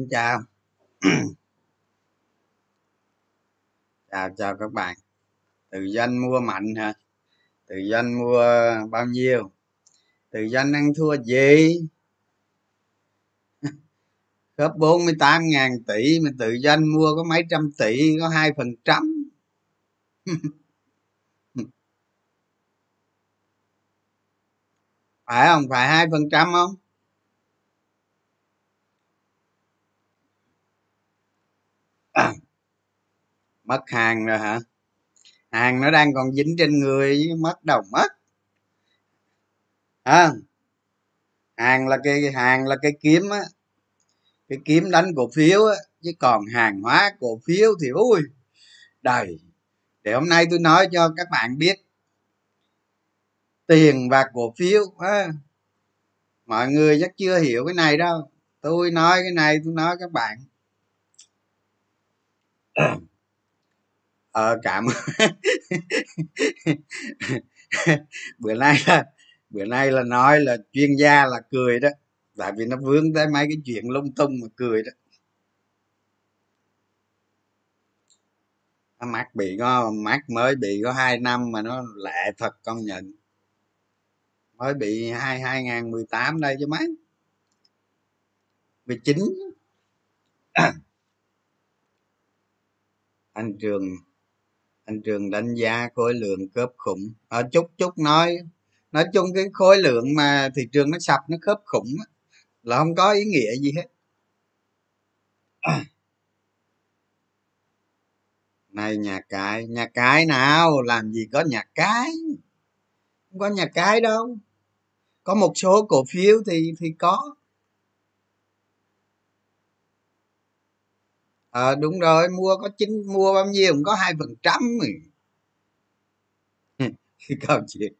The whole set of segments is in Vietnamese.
xin chào. Chào chào các bạn. Từ doanh mua mạnh hả? Từ doanh mua bao nhiêu? Từ doanh ăn thua gì? Khớp 48 ngàn tỷ mà tự doanh mua có mấy trăm tỷ, có hai phần trăm. Phải không? Phải hai phần trăm không? À, mất hàng rồi hả? Hàng nó đang còn dính trên người mất đầu mất. À, hàng là cái hàng là cái kiếm á. Cái kiếm đánh cổ phiếu á chứ còn hàng hóa cổ phiếu thì ui đầy. Để hôm nay tôi nói cho các bạn biết tiền và cổ phiếu á mọi người chắc chưa hiểu cái này đâu. Tôi nói cái này tôi nói các bạn ờ cảm bữa nay là bữa nay là nói là chuyên gia là cười đó. Tại vì nó vướng tới mấy cái chuyện lung tung mà cười đó. Mắt bị có mắt mới bị có hai năm mà nó lẹ thật, công nhận. Mới bị hai hai nghìn mười tám đây chứ mấy. Mười chín anh trường anh trường đánh giá khối lượng cướp khủng. Ở chút chút nói nói chung cái khối lượng mà thị trường nó sập, nó khớp khủng là không có ý nghĩa gì hết. Này nhà cái nhà cái nào, làm gì có nhà cái? Không có nhà cái đâu. Có một số cổ phiếu thì thì có. Ờ à, đúng rồi mua có chín mua bao nhiêu cũng có hai phần trăm câu chuyện.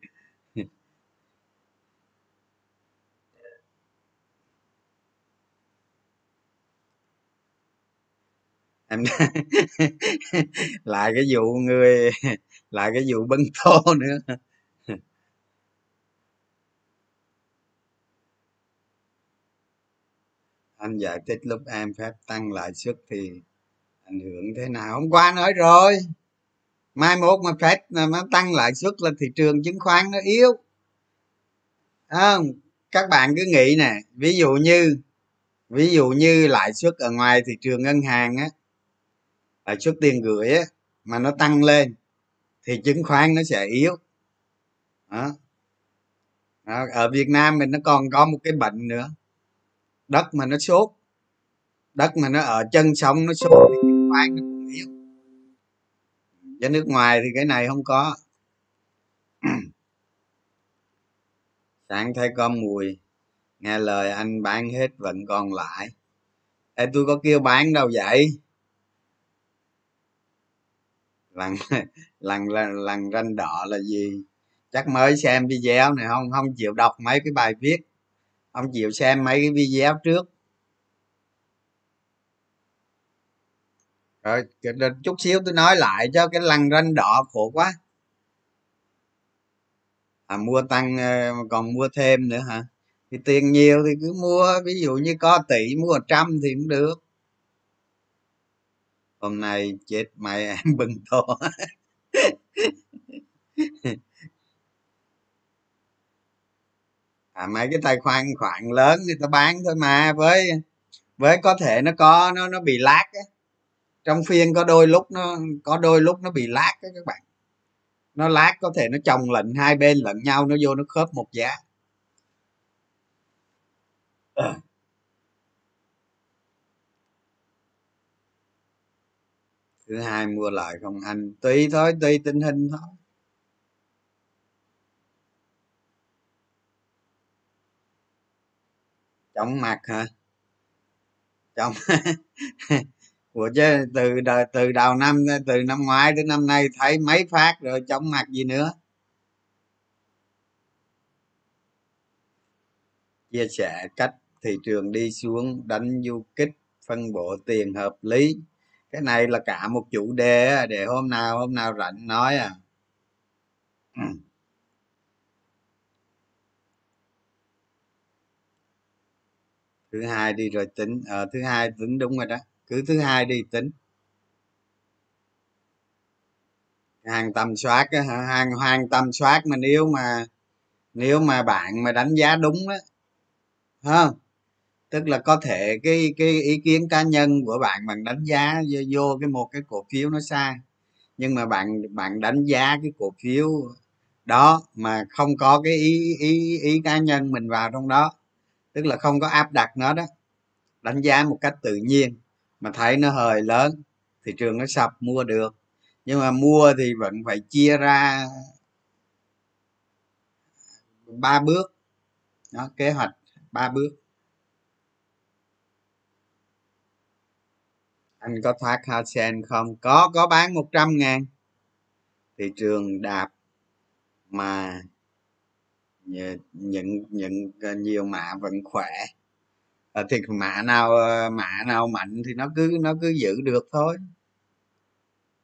Em lại cái vụ người lại cái vụ bưng tô nữa anh giải thích lúc em phép tăng lãi suất thì ảnh hưởng thế nào? Hôm qua nói rồi. Mai mốt mà phép nó tăng lãi suất là thị trường chứng khoán nó yếu. À, các bạn cứ nghĩ nè ví dụ như ví dụ như lãi suất ở ngoài thị trường ngân hàng á lãi suất tiền gửi á mà nó tăng lên thì chứng khoán nó sẽ yếu. Đó. đó. ở việt nam mình nó còn có một cái bệnh nữa đất mà nó sốt đất mà nó ở chân sông nó sốt thì chứng khoán nó cũng yếu. Với nước ngoài thì cái này không có. Sáng thấy có mùi nghe lời anh bán hết vẫn còn lại. Ê, tôi có kêu bán đâu vậy? Lần lần lần lần ranh đỏ là gì? Chắc mới xem video này không không chịu đọc mấy cái bài viết ông chịu xem mấy cái video trước. Rồi chút xíu tôi nói lại cho cái lằn ranh đỏ khổ quá. À mua tăng ờ, còn mua thêm nữa hả? Thì tiền nhiều thì cứ mua, ví dụ như có tỷ mua trăm thì cũng được. Hôm nay chết mày, em bừng to. à mấy cái tài khoản khoản lớn người ta bán thôi mà, với với có thể nó có, nó nó bị lát á. Trong phiên có đôi lúc nó, có đôi lúc nó bị lát á các bạn. Nó lát có thể nó chồng lệnh, hai bên lẫn nhau, nó vô nó khớp một giá. Thứ hai, mua lại không anh. Tùy thôi, tùy tình hình thôi. Chóng mặt hả? Chóng của chứ từ đời từ đầu năm, từ năm ngoái đến năm nay thấy mấy phát rồi chóng mặt gì nữa? Chia sẻ cách thị trường đi xuống, đánh du kích, phân bổ tiền hợp lý. Cái này là cả một chủ đề để hôm nào hôm nào rảnh nói à. Thứ hai đi rồi tính à, thứ hai tính đúng rồi đó. Cứ thứ hai đi tính. Hàng tầm soát hàng hàng tầm soát mà nếu mà nếu mà bạn mà đánh giá đúng á không? Tức là có thể cái cái ý kiến cá nhân của bạn bạn đánh giá vô, vô cái một cái cổ phiếu nó sai. Nhưng mà bạn bạn đánh giá cái cổ phiếu đó mà không có cái ý ý ý cá nhân mình vào trong đó tức là không có áp đặt nó đó. Đánh giá một cách tự nhiên. Mà thấy nó hơi lớn thị trường nó sập, mua được. Nhưng mà mua thì vẫn phải chia ra ba bước. Đó, kế hoạch ba bước. Anh có thoát ha sen không? Có có bán 100 ngàn. Thị trường đạp mà những những ờ, nhiều mã vẫn khỏe. À, thì mã nào ờ, mã nào mạnh thì nó cứ nó cứ giữ được thôi.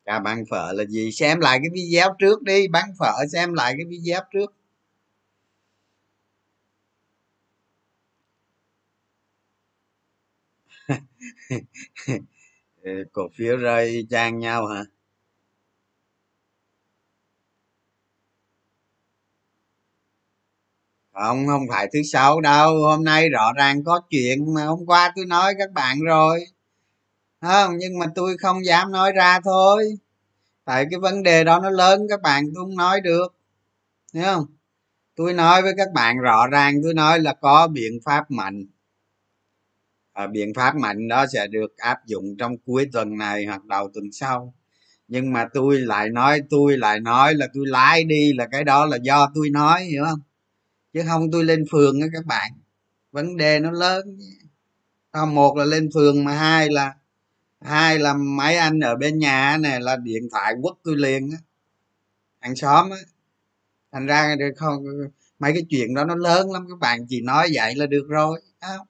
À bán phở là gì? Xem lại cái video trước đi. Bán phở xem lại cái video trước. Cổ phiếu rơi trang nhau hả? Không không phải thứ sáu đâu. Hôm nay rõ ràng có chuyện mà hôm qua tôi nói các bạn rồi. Không nhưng mà tôi không dám nói ra thôi. Tại cái vấn đề đó nó lớn các bạn tôi không nói được. Hiểu không? Tôi nói với các bạn rõ ràng tôi nói là có biện pháp mạnh. À, biện pháp mạnh đó sẽ được áp dụng trong cuối tuần này hoặc đầu tuần sau. Nhưng mà tôi lại nói tôi lại nói là tôi lái đi là cái đó là do tôi nói hiểu không? Chứ không tôi lên phường á các bạn. Vấn đề nó lớn. Không một là lên phường mà hai là hai là mấy anh ở bên nhà này là điện thoại quất tôi liền á. Hàng xóm á. Thành ra không mấy cái chuyện đó nó lớn lắm các bạn. Chỉ nói vậy là được rồi không?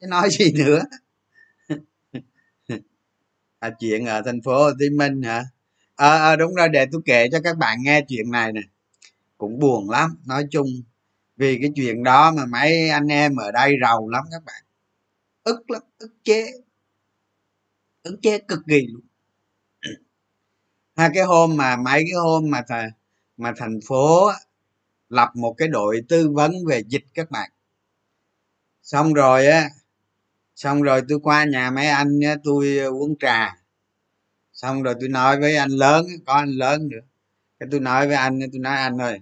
Chứ nói gì nữa. À, chuyện ở thành phố hồ chí minh hả? Ờ à, à, đúng rồi để tôi kể cho các bạn nghe chuyện này nè. Cũng buồn lắm nói chung vì cái chuyện đó mà mấy anh em ở đây rầu lắm các bạn. Ức lắm ức chế. Ức chế cực kỳ luôn. Hai cái hôm mà mấy cái hôm mà th mà thành phố lập một cái đội tư vấn về dịch các bạn. Xong rồi á xong rồi tôi qua nhà mấy anh á, tôi ờ, uống trà. Xong rồi tôi nói với anh lớn có anh lớn nữa. Cái tôi nói với anh tôi nói anh ơi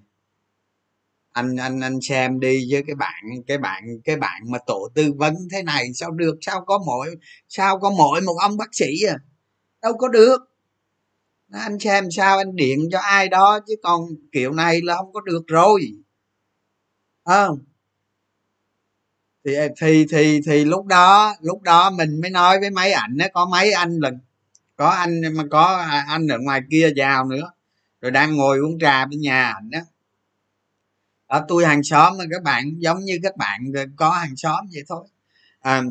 anh anh anh xem đi với cái bạn cái bạn cái bạn mà tổ tư vấn thế này sao được? Sao có mỗi, sao có mỗi một ông bác sĩ à? Đâu có được. Anh xem sao, anh điện cho ai đó, chứ còn kiểu này là không có được rồi. Không? Thì thì thì thì lúc đó lúc đó mình mới nói với mấy ảnh á, có mấy anh lần có anh, mà có à, anh ở ngoài kia vào nữa. Rồi đang ngồi uống trà bên nhà ảnh á ở tôi hàng xóm mà các bạn giống như các bạn có hàng xóm vậy thôi. À,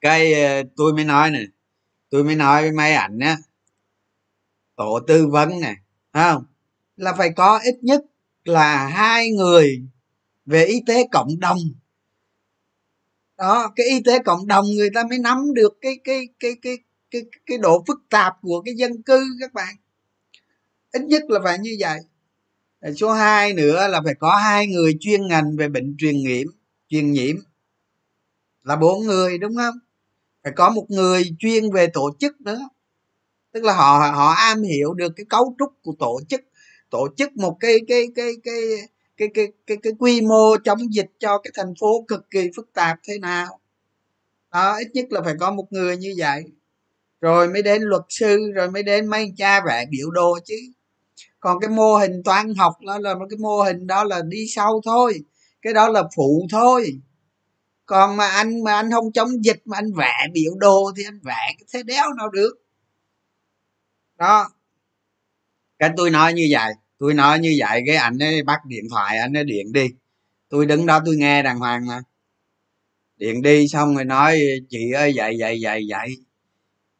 cái ờ, tôi mới nói nè tôi mới nói với mấy ảnh á tổ tư vấn nè không? Là phải có ít nhất là hai người về y tế cộng đồng. Đó cái y tế cộng đồng người ta mới nắm được cái cái cái cái cái cái độ phức tạp của cái dân cư các bạn. Ít nhất là phải như vậy số 2 nữa là phải có hai người chuyên ngành về bệnh truyền nhiễm truyền nhiễm. Là bốn người đúng không? Phải có một người chuyên về tổ chức nữa. Tức là họ họ am hiểu được cái cấu trúc của tổ chức tổ chức một cái cái cái cái cái cái cái, cái quy mô chống dịch cho cái thành phố cực kỳ phức tạp thế nào. Đó ít nhất là phải có một người như vậy. Rồi mới đến luật sư rồi mới đến mấy cha vẽ biểu đồ chứ còn cái mô hình toán học đó là một cái mô hình đó là đi sau thôi, cái đó là phụ thôi. Còn mà anh mà anh không chống dịch, mà anh vẽ biểu đồ thì anh vẽ cái thế đéo nào được. Đó. Cái tôi nói như vậy, tôi nói như vậy cái anh ấy bắt điện thoại, anh ấy điện đi. Tôi đứng đó tôi nghe đàng hoàng mà. Điện đi xong rồi nói, chị ơi vậy vậy vậy vậy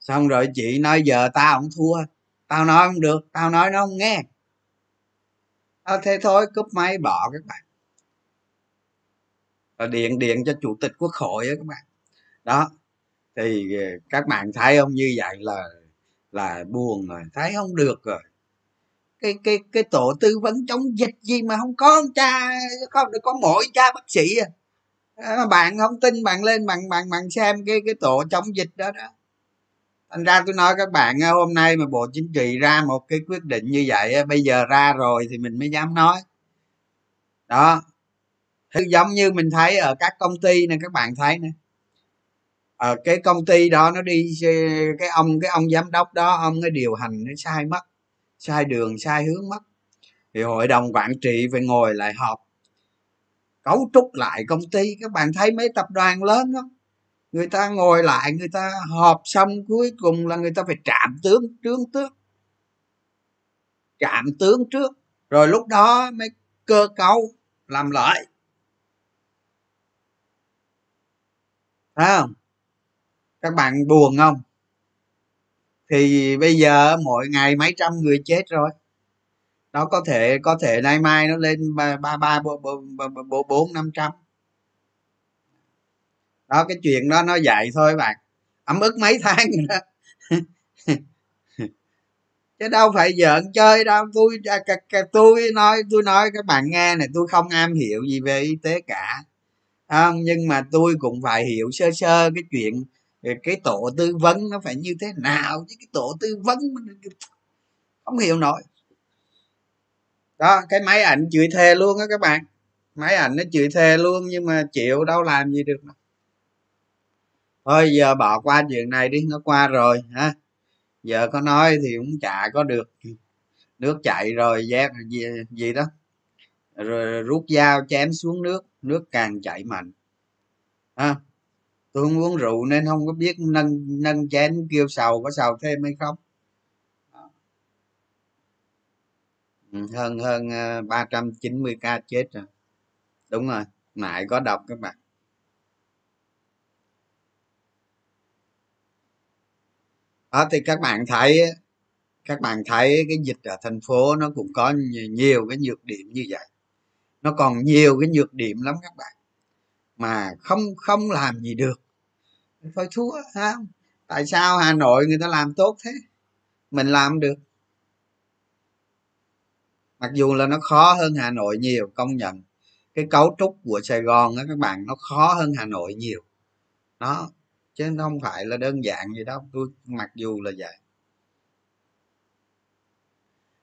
xong rồi chị nói, giờ tao không thua tao nói không được tao nói nó không nghe. À, thế thôi cúp máy bỏ các bạn. Điện điện cho chủ tịch quốc hội á các bạn. Đó thì ờ, các bạn thấy không? Như vậy là là buồn rồi thấy không được rồi. Cái cái cái tổ tư vấn chống dịch gì mà không có cha không được có mỗi cha bác sĩ à. Ờ, bạn không tin bạn lên bạn bạn bạn xem cái cái tổ chống dịch đó đó thành ra tôi nói các bạn ờ, hôm nay mà bộ chính trị ra một cái quyết định như vậy ờ, bây giờ ra rồi thì mình mới dám nói. Đó. Giống như mình thấy ở các công ty này các bạn thấy nè. Ở cái công ty đó nó đi cái ông cái ông giám đốc đó, ông cái điều hành nó sai mất, sai đường, sai hướng mất. Thì hội đồng quản trị phải ngồi lại họp, cấu trúc lại công ty. Các bạn thấy mấy tập đoàn lớn không người ta ngồi lại, người ta họp xong cuối cùng là người ta phải trạm tướng trướng trước trạm tướng trước, rồi lúc đó mới cơ cấu, làm lợi. Phải không? Các bạn buồn không? Thì bây giờ mỗi ngày mấy trăm người chết rồi. Nó có thể có thể nay mai nó lên ba ba bốn, năm trăm đó, cái chuyện đó nó dạy thôi bạn. Ấm ức mấy tháng rồi đó. Chứ đâu phải giỡn chơi đâu. Tôi à, tôi nói tôi nói các bạn nghe này, tôi không am hiểu gì về y tế cả. Không? Nhưng mà tôi cũng phải hiểu sơ sơ cái chuyện ờ, cái tổ tư vấn nó phải như thế nào, chứ cái tổ tư vấn không hiểu nổi. Đó, cái máy ảnh chửi thề luôn á các bạn. Máy ảnh nó chửi thề luôn, nhưng mà chịu đâu làm gì được thôi giờ bỏ qua chuyện này đi nó qua rồi ha. Giờ có nói thì cũng chả có được. Nước chạy rồi giác gì, gì đó. Rồi rút dao chém xuống nước nước càng chạy mạnh. Ha tôi không uống rượu nên không có biết nâng nâng chén kêu sầu có sầu thêm hay không. Ừ, hơn hơn ờ, ba trăm chín mươi ca chết rồi. Đúng rồi nãy có đọc các bạn. Đó, thì các bạn thấy các bạn thấy cái dịch ở thành phố nó cũng có nhiều cái nhược điểm như vậy. Nó còn nhiều cái nhược điểm lắm các bạn, mà không không làm gì được. Phải thua ha tại sao hà nội người ta làm tốt thế? Mình làm được. Mặc dù là nó khó hơn hà nội nhiều, công nhận. Cái cấu trúc của sài gòn đó các bạn, nó khó hơn hà nội nhiều. Đó chứ không phải là đơn giản gì đâu. Tôi mặc dù là vậy.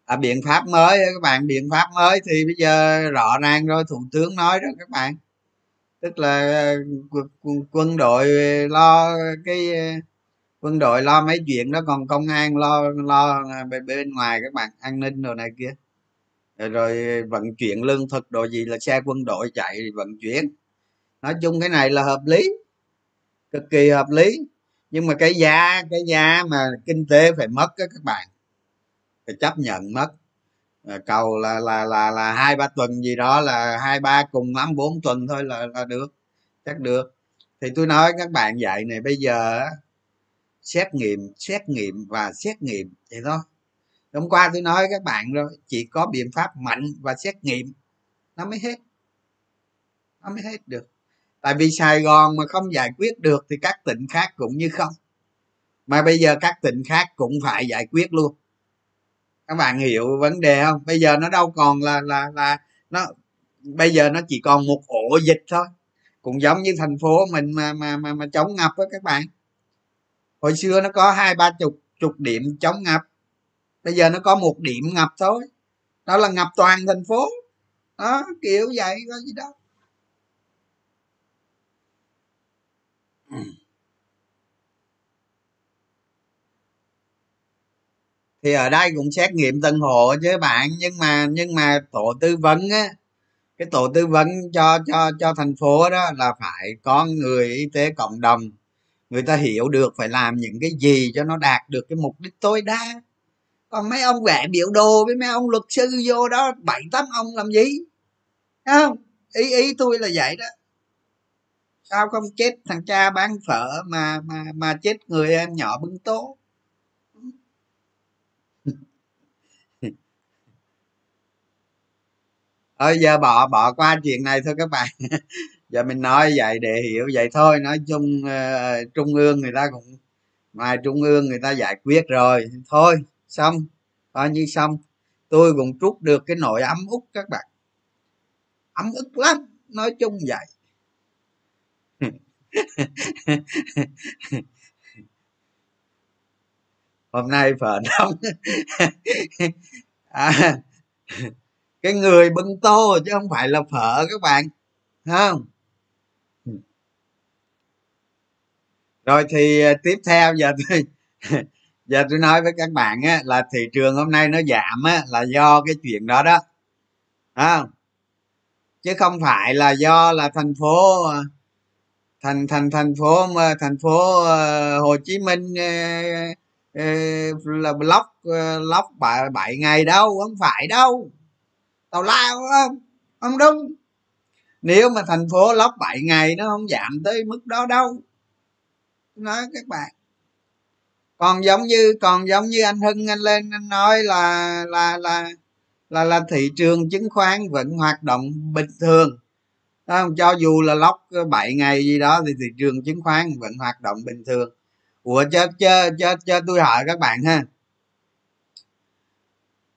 À, biện pháp mới các bạn biện pháp mới thì bây giờ rõ ràng rồi thủ tướng nói đó các bạn. Tức là ờ, quân đội lo cái ờ, quân đội lo mấy chuyện đó còn công an lo lo bên ngoài các bạn an ninh đồ này kia. Rồi vận chuyển lương thực đồ gì là xe quân đội chạy vận chuyển. Nói chung cái này là hợp lý cực kỳ hợp lý. Nhưng mà cái giá cái giá mà kinh tế phải mất đó các bạn, phải chấp nhận mất. Ờ, cầu là là là là hai ba tuần gì đó là hai ba cùng lắm, bốn tuần thôi là là được, chắc được. Thì tôi nói các bạn dạy này, bây giờ xét nghiệm xét nghiệm và xét nghiệm vậy thôi. Hôm qua tôi nói các bạn rồi, chỉ có biện pháp mạnh và xét nghiệm, nó mới hết, nó mới hết được tại vì sài gòn mà không giải quyết được thì các tỉnh khác cũng như không. Mà bây giờ các tỉnh khác cũng phải giải quyết luôn. Các bạn hiểu vấn đề không? Bây giờ nó đâu còn là là là nó bây giờ nó chỉ còn một ổ dịch thôi. Cũng giống như thành phố mình mà mà mà, mà chống ngập á các bạn. Hồi xưa nó có hai ba chục chục điểm chống ngập. Bây giờ nó có một điểm ngập thôi. Đó là ngập toàn thành phố. Đó kiểu vậy có gì đâu. Thì ở đây cũng xét nghiệm từng hộ chứ bạn. Nhưng mà nhưng mà tổ tư vấn á, cái tổ tư vấn cho cho cho thành phố đó là phải có người y tế cộng đồng. Người ta hiểu được phải làm những cái gì cho nó đạt được cái mục đích tối đa. Còn mấy ông vẽ biểu đồ với mấy ông luật sư vô đó, bảy, tám ông làm gì? Không? Ý ý tôi là vậy đó. Sao không chết thằng cha bán phở mà mà mà chết người em nhỏ bưng tố? Thôi giờ bỏ bỏ qua chuyện này thôi các bạn. Giờ mình nói vậy để hiểu vậy thôi. Nói chung uh, trung ương người ta cũng ngoài trung ương người ta giải quyết rồi. Thôi xong. Coi như xong. Tôi cũng trút được cái nội ấm ức các bạn. Ấm ức lắm. Nói chung vậy. Hôm nay phở nóng. À, cái người bưng tô chứ không phải là phở các bạn không? Ừ. Rồi thì à, tiếp theo giờ tôi giờ tôi nói với các bạn á, là thị trường hôm nay nó giảm á, là do cái chuyện đó đó không? Chứ không phải là do là thành phố, thành thành thành phố thành phố ờ, Hồ Chí Minh ờ, ờ, là block block bảy ngày đâu, không phải đâu tào lao không? Không đúng. Nếu mà thành phố lóc 7 ngày nó không giảm tới mức đó đâu. Nói các bạn. Còn giống như, còn giống như anh hưng anh lên, anh nói là là là là là thị trường chứng khoán vẫn hoạt động bình thường. Không? Cho dù là lóc 7 ngày gì đó, thì thị trường chứng khoán vẫn hoạt động bình thường. Ủa cho cho cho cho tôi hỏi các bạn ha.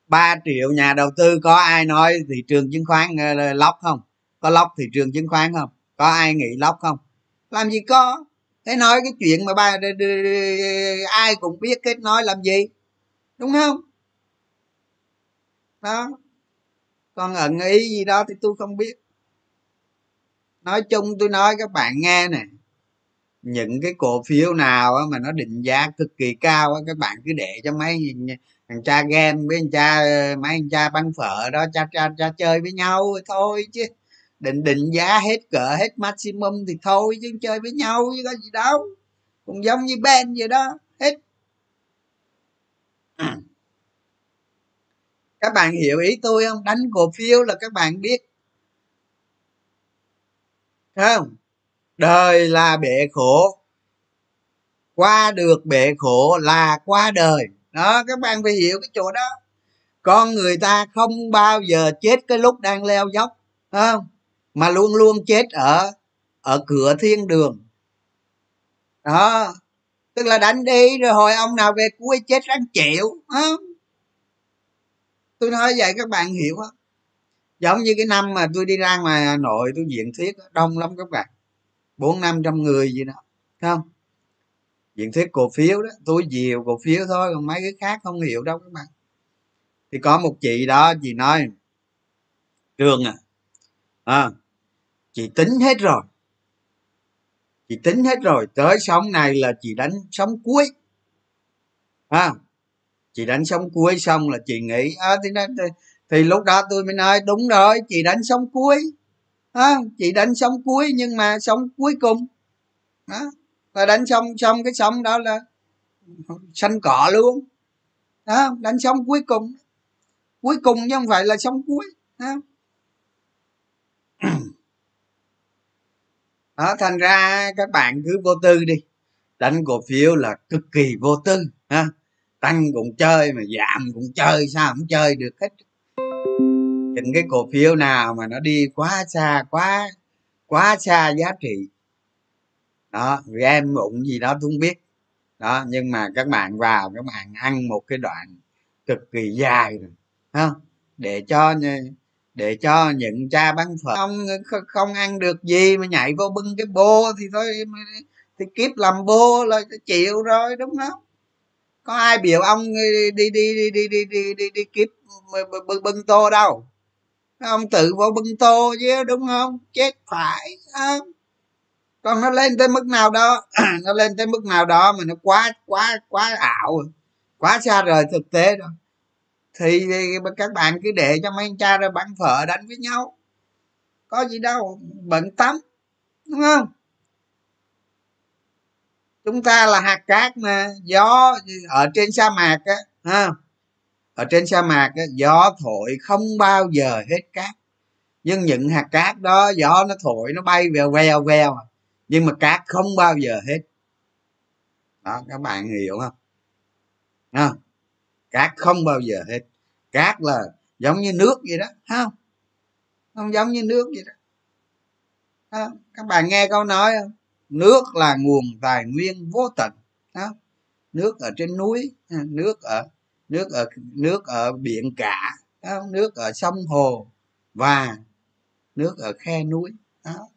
3 triệu nhà đầu tư, có ai nói thị trường chứng khoán ờ, lóc không? Có lóc thị trường chứng khoán không? Có ai nghĩ lóc không? Làm gì có. Thế nói cái chuyện mà ba ai cũng biết kết nói làm gì. Đúng không? Đó. Còn ẩn ý gì đó thì tôi không biết. Nói chung tôi nói các bạn nghe nè. Những cái cổ phiếu nào mà nó định giá cực kỳ cao các bạn cứ để cho mấy thằng cha game với anh cha ờ, mấy anh cha bán phở đó, cha cha cha chơi với nhau thôi chứ. Định định giá hết cỡ hết maximum thì thôi chứ chơi với nhau chứ có gì đâu. Cũng giống như ben vậy đó, hết. Các bạn hiểu ý tôi không? Đánh cổ phiếu là các bạn biết. Không? Đời là bể khổ, qua được bể khổ là qua đời đó, các bạn phải hiểu cái chỗ đó. Con người ta không bao giờ chết cái lúc đang leo dốc không? Mà luôn luôn chết ở ở cửa thiên đường. Đó, tức là đánh đi rồi hồi ông nào về cuối chết rắn chịu không? Tôi nói vậy các bạn hiểu không? Giống như cái năm mà tôi đi ra ngoài hà nội tôi diễn thuyết đông lắm các bạn. Bốn năm trăm người gì đó không? Diện thuyết cổ phiếu đó tôi nhiều cổ phiếu thôi còn mấy cái khác không hiểu đâu các bạn. Thì có một chị đó chị nói trường à, à chị tính hết rồi. Chị tính hết rồi tới sóng này là chị đánh sóng cuối. À, chị đánh sóng cuối xong là chị nghĩ à, thì, thì, thì lúc đó tôi mới nói đúng rồi chị đánh sóng cuối. À, chị đánh sóng cuối nhưng mà sóng cuối cùng. À, và đánh xong xong cái xong đó là xanh cỏ luôn. Đó đánh xong cuối cùng. Cuối cùng chứ không phải là xong cuối đó. đó, thành ra các bạn cứ vô tư đi. Đánh cổ phiếu là cực kỳ vô tư, ha. Tăng cũng chơi mà giảm cũng chơi, sao không chơi được hết. Những cái cổ phiếu nào mà nó đi quá xa, quá quá xa giá trị đó vì em ụng gì đó tôi không biết. Đó nhưng mà các bạn vào các bạn ăn một cái đoạn cực kỳ dài rồi không? Để cho để cho những cha bán phở không không ăn được gì mà nhảy vô bưng cái bô thì thôi thì kiếp làm bô là chịu rồi đúng không? Có ai biểu ông đi đi đi đi đi đi đi, đi kiếp bưng, bưng tô đâu? Ông tự vô bưng tô chứ đúng không? Chết phải không? Còn nó lên tới mức nào đó nó lên tới mức nào đó mà nó quá quá quá ảo quá xa rời thực tế rồi. Thì các bạn cứ để cho mấy anh cha ra bắn phở đánh với nhau. Có gì đâu bận tắm đúng không? Chúng ta là hạt cát mà gió ở trên sa mạc á ha. Ở trên sa mạc á, gió thổi không bao giờ hết cát. Nhưng những hạt cát đó gió nó thổi nó bay vèo vèo vèo nhưng mà cát không bao giờ hết. Đó các bạn hiểu không? À, cát không bao giờ hết. Cát là giống như nước vậy đó không? Không giống như nước vậy đó. À, các bạn nghe câu nói không? Nước là nguồn tài nguyên vô tận đó. nước ở trên núi nước ở nước ở nước ở biển cả đó. nước ở sông hồ và nước ở khe núi đó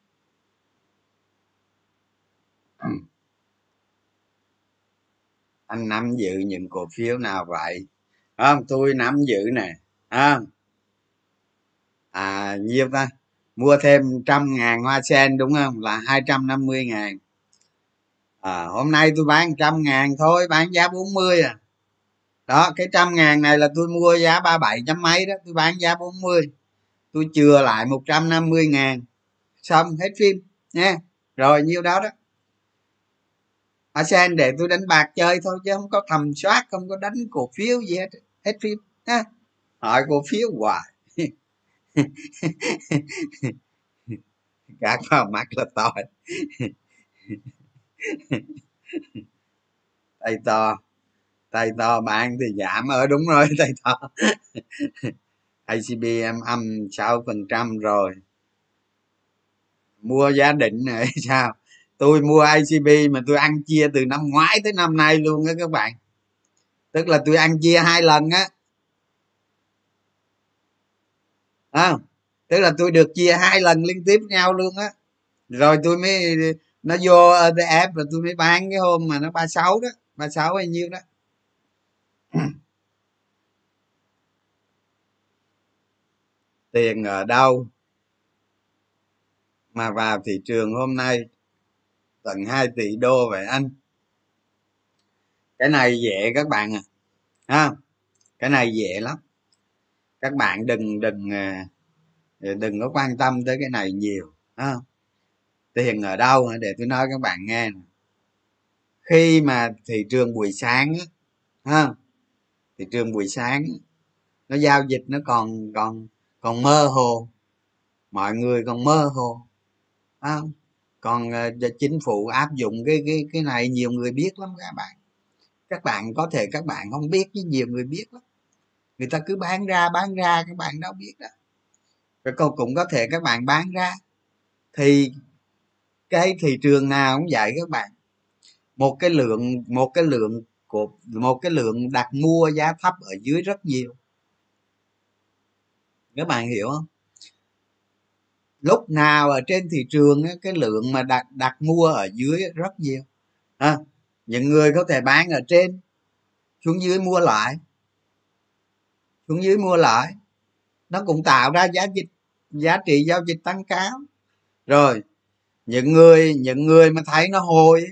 Ừ. anh nắm giữ những cổ phiếu nào vậy? Không? Tôi nắm giữ nè. À, à nhiêu ta? Mua thêm trăm ngàn hoa sen đúng không? Là hai trăm năm mươi ngàn. À, hôm nay tôi bán trăm ngàn thôi bán giá 40 à. Đó cái trăm ngàn này là tôi mua giá ba bảy chấm mấy đó tôi bán giá 40 tôi chừa lại một trăm năm mươi ngàn. Xong hết phim nha. Rồi nhiêu đó đó. À, sen, để tôi đánh bạc chơi thôi chứ không có thầm soát, không có đánh cổ phiếu gì hết hết phim, ha? Hỏi cổ phiếu hoài. Gạt vào mắt là to tay to tay to bạn thì giảm ở, đúng rồi tay to acb em âm sáu phần trăm rồi. Mua giá định này sao? Tôi mua icb mà tôi ăn chia từ năm ngoái tới năm nay luôn á các bạn. Tức là tôi ăn chia hai lần á. À, tức là tôi được chia hai lần liên tiếp nhau luôn á. Rồi tôi mới nó vô etf rồi tôi mới bán cái hôm mà nó ba sáu đó ba sáu bao nhiêu đó. Tiền ở đâu? Mà vào thị trường hôm nay tận 2 tỷ đô vậy anh. Cái này dễ các bạn à ha, cái này dễ lắm. Các bạn đừng đừng à, đừng có quan tâm tới cái này nhiều, ha. Tiền ở đâu để tôi nói các bạn nghe khi mà thị trường buổi sáng ha, thị trường buổi sáng nó giao dịch nó còn còn còn mơ hồ. Mọi người còn mơ hồ không còn ờ, chính phủ áp dụng cái cái cái này nhiều người biết lắm các bạn. Các bạn có thể, các bạn không biết chứ nhiều người biết lắm. Người ta cứ bán ra bán ra, các bạn đâu biết đó. Rồi còn cũng có thể các bạn bán ra. Thì cái thị trường nào cũng vậy các bạn. Một cái lượng, một cái lượng của, một cái lượng đặt mua giá thấp ở dưới rất nhiều. Các bạn hiểu không? Lúc nào ở trên thị trường cái lượng mà đặt đặt mua ở dưới rất nhiều. À, những người có thể bán ở trên xuống dưới mua lại. Xuống dưới mua lại. Nó cũng tạo ra giá dịch giá trị giao dịch tăng cao. Rồi những người những người mà thấy nó hồi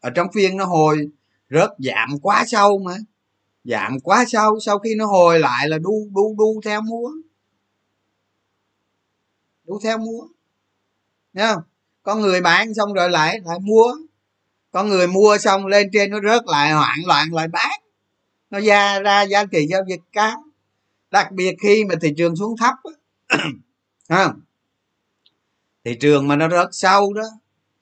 ở trong phiên nó hồi rớt giảm quá sâu mà. Giảm quá sâu sau khi nó hồi lại là đu đu đu theo mua đủ theo mua Thấy không? Có người bán xong rồi lại lại mua có người mua xong lên trên nó rớt lại, hoảng loạn lại bán. Nó ra ra giá trị giao dịch cao. Đặc biệt khi mà thị trường xuống thấp không? Thị trường mà nó rớt sâu đó,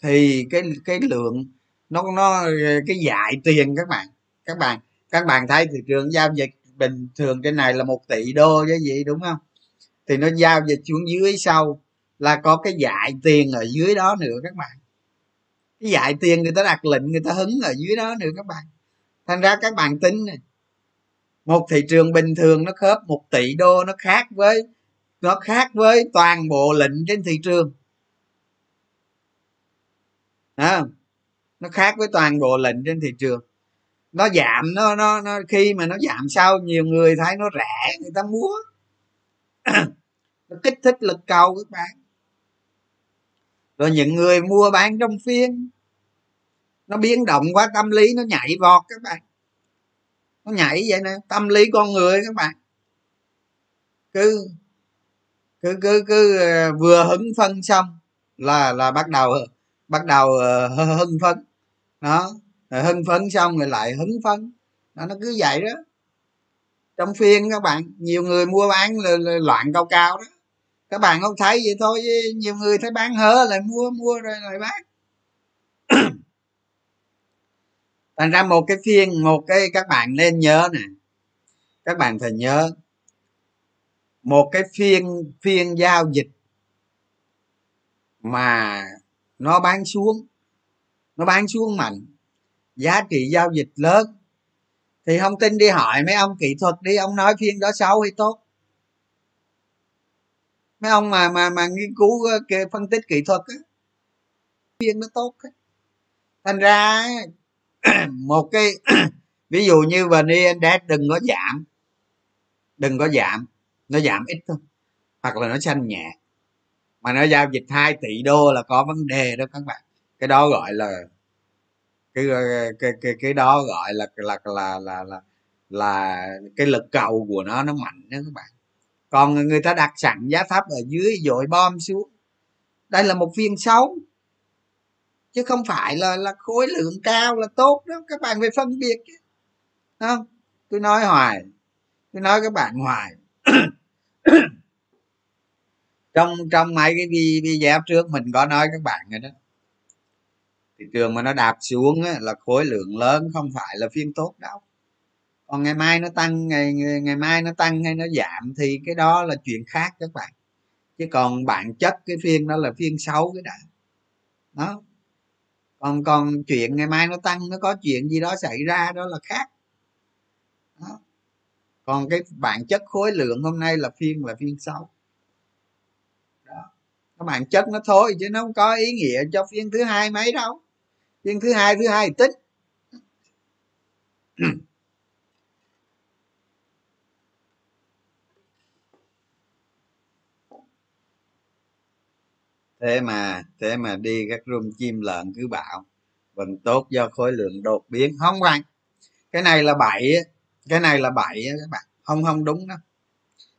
thì cái cái lượng nó nó, cái dại tiền các bạn. Các bạn các bạn thấy thị trường giao dịch bình thường trên này là một tỷ đô chứ gì, đúng không? Thì nó giao dịch xuống dưới sau là có cái dạy tiền ở dưới đó nữa các bạn. Cái dạy tiền người ta đặt lệnh người ta hứng ở dưới đó nữa các bạn. Thành ra các bạn tính này một thị trường bình thường nó khớp một tỷ đô nó khác với nó khác với toàn bộ lệnh trên thị trường. À, nó khác với toàn bộ lệnh trên thị trường. Nó giảm nó nó nó khi mà nó giảm sau nhiều người thấy nó rẻ người ta mua nó kích thích lực cầu các bạn. Rồi những người mua bán trong phiên nó biến động quá tâm lý nó nhảy vọt các bạn. Nó nhảy vậy nè tâm lý con người các bạn. Cứ cứ cứ cứ ờ, vừa hứng phân xong là là bắt đầu bắt đầu ờ, hưng phấn. Đó hưng phấn xong rồi lại hứng phấn. Đó, nó cứ vậy đó. Trong phiên các bạn nhiều người mua bán là loạn cao cao đó các bạn không thấy vậy thôi nhiều người thấy bán hớ lại mua mua rồi lại bán. Thành ra một cái phiên, một cái, các bạn nên nhớ nè. Các bạn phải nhớ, một cái phiên phiên giao dịch mà nó bán xuống, nó bán xuống mạnh, giá trị giao dịch lớn. Thì không tin đi hỏi mấy ông kỹ thuật đi, ông nói phiên đó xấu hay tốt mấy ông mà mà mà nghiên cứu ờ, cái phân tích kỹ thuật á, viên nó tốt á. Thành ra một cái, ví dụ như vn index đừng có giảm, đừng có giảm, nó giảm ít thôi, hoặc là nó xanh nhẹ. Mà nó giao dịch 2 tỷ đô là có vấn đề đó các bạn. Cái đó gọi là, cái ờ, cái cái cái đó gọi là là là là là là cái lực cầu của nó nó mạnh đó các bạn còn người ta đặt sẵn giá thấp ở dưới dội bom xuống. Đây là một phiên xấu chứ không phải là là khối lượng cao là tốt đó. Các bạn phải phân biệt chứ. Không? Tôi nói hoài tôi nói các bạn hoài. Trong trong mấy cái video trước mình có nói các bạn rồi đó. Thị trường mà nó đạp xuống á, là khối lượng lớn không phải là phiên tốt đâu còn ngày mai nó tăng, ngày ngày mai nó tăng hay nó giảm thì cái đó là chuyện khác các bạn. Chứ còn bản chất cái phiên đó là phiên xấu cái đã. Đó. Còn còn chuyện ngày mai nó tăng, nó có chuyện gì đó xảy ra đó là khác. Đó. còn cái bản chất khối lượng hôm nay là phiên là phiên xấu. Đó. Cái bản chất nó thôi chứ nó không có ý nghĩa cho phiên thứ hai mấy đâu. Phiên thứ hai thứ hai tích thế mà thế mà đi các room chim lợn cứ bảo vẫn tốt do khối lượng đột biến. Không bạn cái này là bậy cái này là bậy các bạn. Không không đúng đó.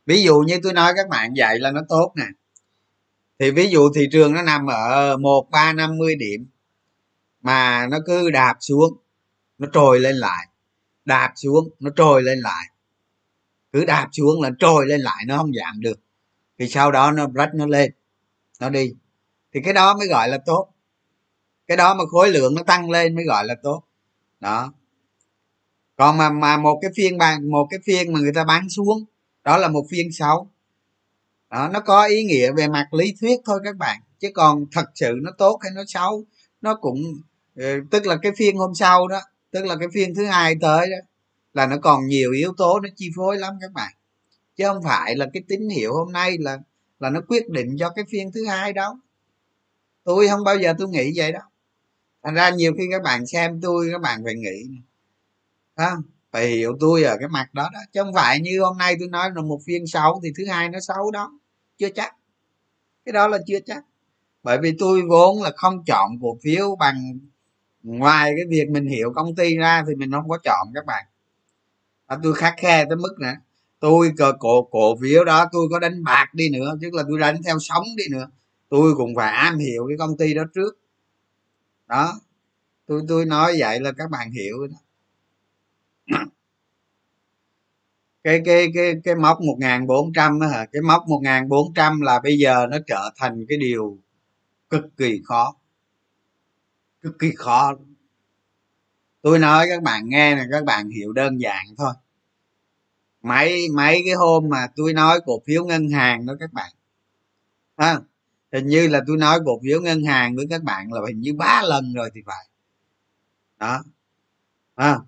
Ví dụ như tôi nói các bạn dạy là nó tốt nè. Thì ví dụ thị trường nó nằm ở một, ba, năm mươi điểm, mà nó cứ đạp xuống, nó trồi lên lại. Đạp xuống, nó trồi lên lại. Cứ đạp xuống là trồi lên lại, nó không giảm được. Thì sau đó nó rách nó lên, nó đi thì cái đó mới gọi là tốt. Cái đó mà khối lượng nó tăng lên mới gọi là tốt. Đó. Còn mà mà một cái phiên bàn một cái phiên mà người ta bán xuống, đó là một phiên xấu. Đó, nó có ý nghĩa về mặt lý thuyết thôi các bạn. Chứ còn thật sự nó tốt hay nó xấu, nó cũng ờ, tức là cái phiên hôm sau đó, tức là cái phiên thứ hai tới đó, là nó còn nhiều yếu tố nó chi phối lắm các bạn. Chứ không phải là cái tín hiệu hôm nay là là nó quyết định cho cái phiên thứ hai đâu tôi không bao giờ tôi nghĩ vậy đâu thành ra nhiều khi các bạn xem tôi các bạn phải nghĩ đó, phải hiểu tôi ở cái mặt đó đó. Chứ không phải như hôm nay tôi nói là một phiên xấu thì thứ hai nó xấu đó. Chưa chắc. Cái đó là chưa chắc. Bởi vì tôi vốn là không chọn cổ phiếu bằng ngoài cái việc mình hiểu công ty ra thì mình không có chọn các bạn. À, tôi khắc khe tới mức nữa tôi cờ cổ cổ phiếu đó tôi có đánh bạc đi nữa tức là tôi đánh theo sống đi nữa tôi cũng phải am hiểu cái công ty đó trước. Đó. Tôi tôi nói vậy là các bạn hiểu đó. cái cái cái cái mốc 1400 đó hả? Cái mốc 1400 là bây giờ nó trở thành cái điều cực kỳ khó. Cực kỳ khó. Tôi nói các bạn nghe này các bạn hiểu đơn giản thôi. Mấy mấy cái hôm mà tôi nói cổ phiếu ngân hàng đó các bạn. Ha? Hình như là tôi nói cổ phiếu ngân hàng với các bạn là hình như ba lần rồi thì phải. Đó. À.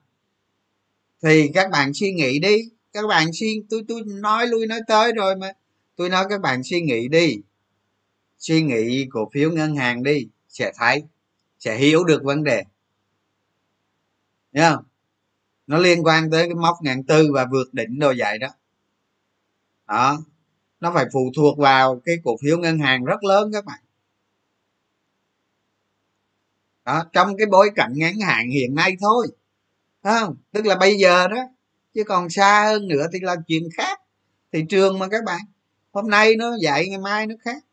thì các bạn suy nghĩ đi. Các bạn suy, tôi tôi nói lui nói tới rồi mà. Tôi nói các bạn suy nghĩ đi. Suy nghĩ cổ phiếu ngân hàng đi, sẽ thấy, sẽ hiểu được vấn đề. Nhá nó liên quan tới cái mốc ngàn tư và vượt đỉnh đồ vậy đó. Đó nó phải phụ thuộc vào cái cổ phiếu ngân hàng rất lớn các bạn. Đó trong cái bối cảnh ngắn hạn hiện nay thôi không? Tức là bây giờ đó chứ còn xa hơn nữa thì là chuyện khác. Thị trường mà các bạn hôm nay nó dạy ngày mai nó khác.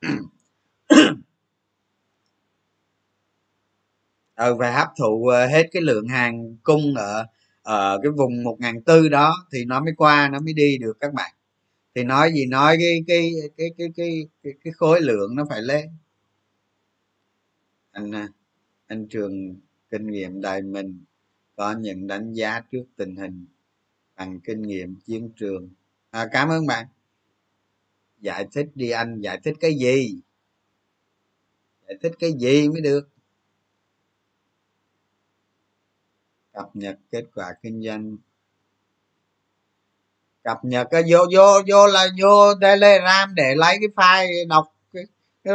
Ừ, phải hấp thụ ờ, hết cái lượng hàng cung ở ở cái vùng một ngàn tư đó thì nó mới qua nó mới đi được các bạn thì nói gì nói cái cái cái cái cái cái, cái khối lượng nó phải lên. Anh à, anh trường kinh nghiệm đại mình có những đánh giá trước tình hình bằng kinh nghiệm chiến trường. À, cảm ơn bạn. Giải thích đi anh giải thích cái gì? Giải thích cái gì mới được? Cập nhật kết quả kinh doanh cập nhật cái vô vô vô là vô telegram để lấy cái file đọc cái,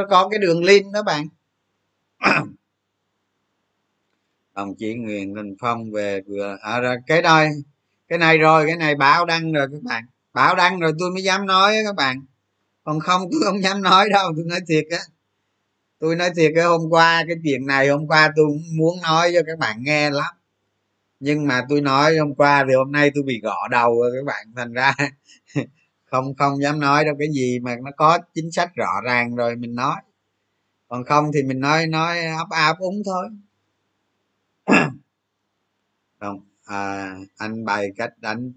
có cái đường link đó bạn. Đồng chí Nguyễn đình Phong về vừa à, rồi cái đây cái này rồi cái này báo đăng rồi các bạn. Báo đăng rồi tôi mới dám nói các bạn. Còn không tôi không dám nói đâu tôi nói thiệt á. Tôi nói thiệt cái hôm qua cái chuyện này hôm qua tôi muốn nói cho các bạn nghe lắm nhưng mà tôi nói hôm qua thì hôm nay tôi bị gõ đầu rồi các bạn thành ra không không dám nói đâu. Cái gì mà nó có chính sách rõ ràng rồi mình nói. Còn không thì mình nói nói ấp áp úng thôi. Không à, anh bày cách đánh.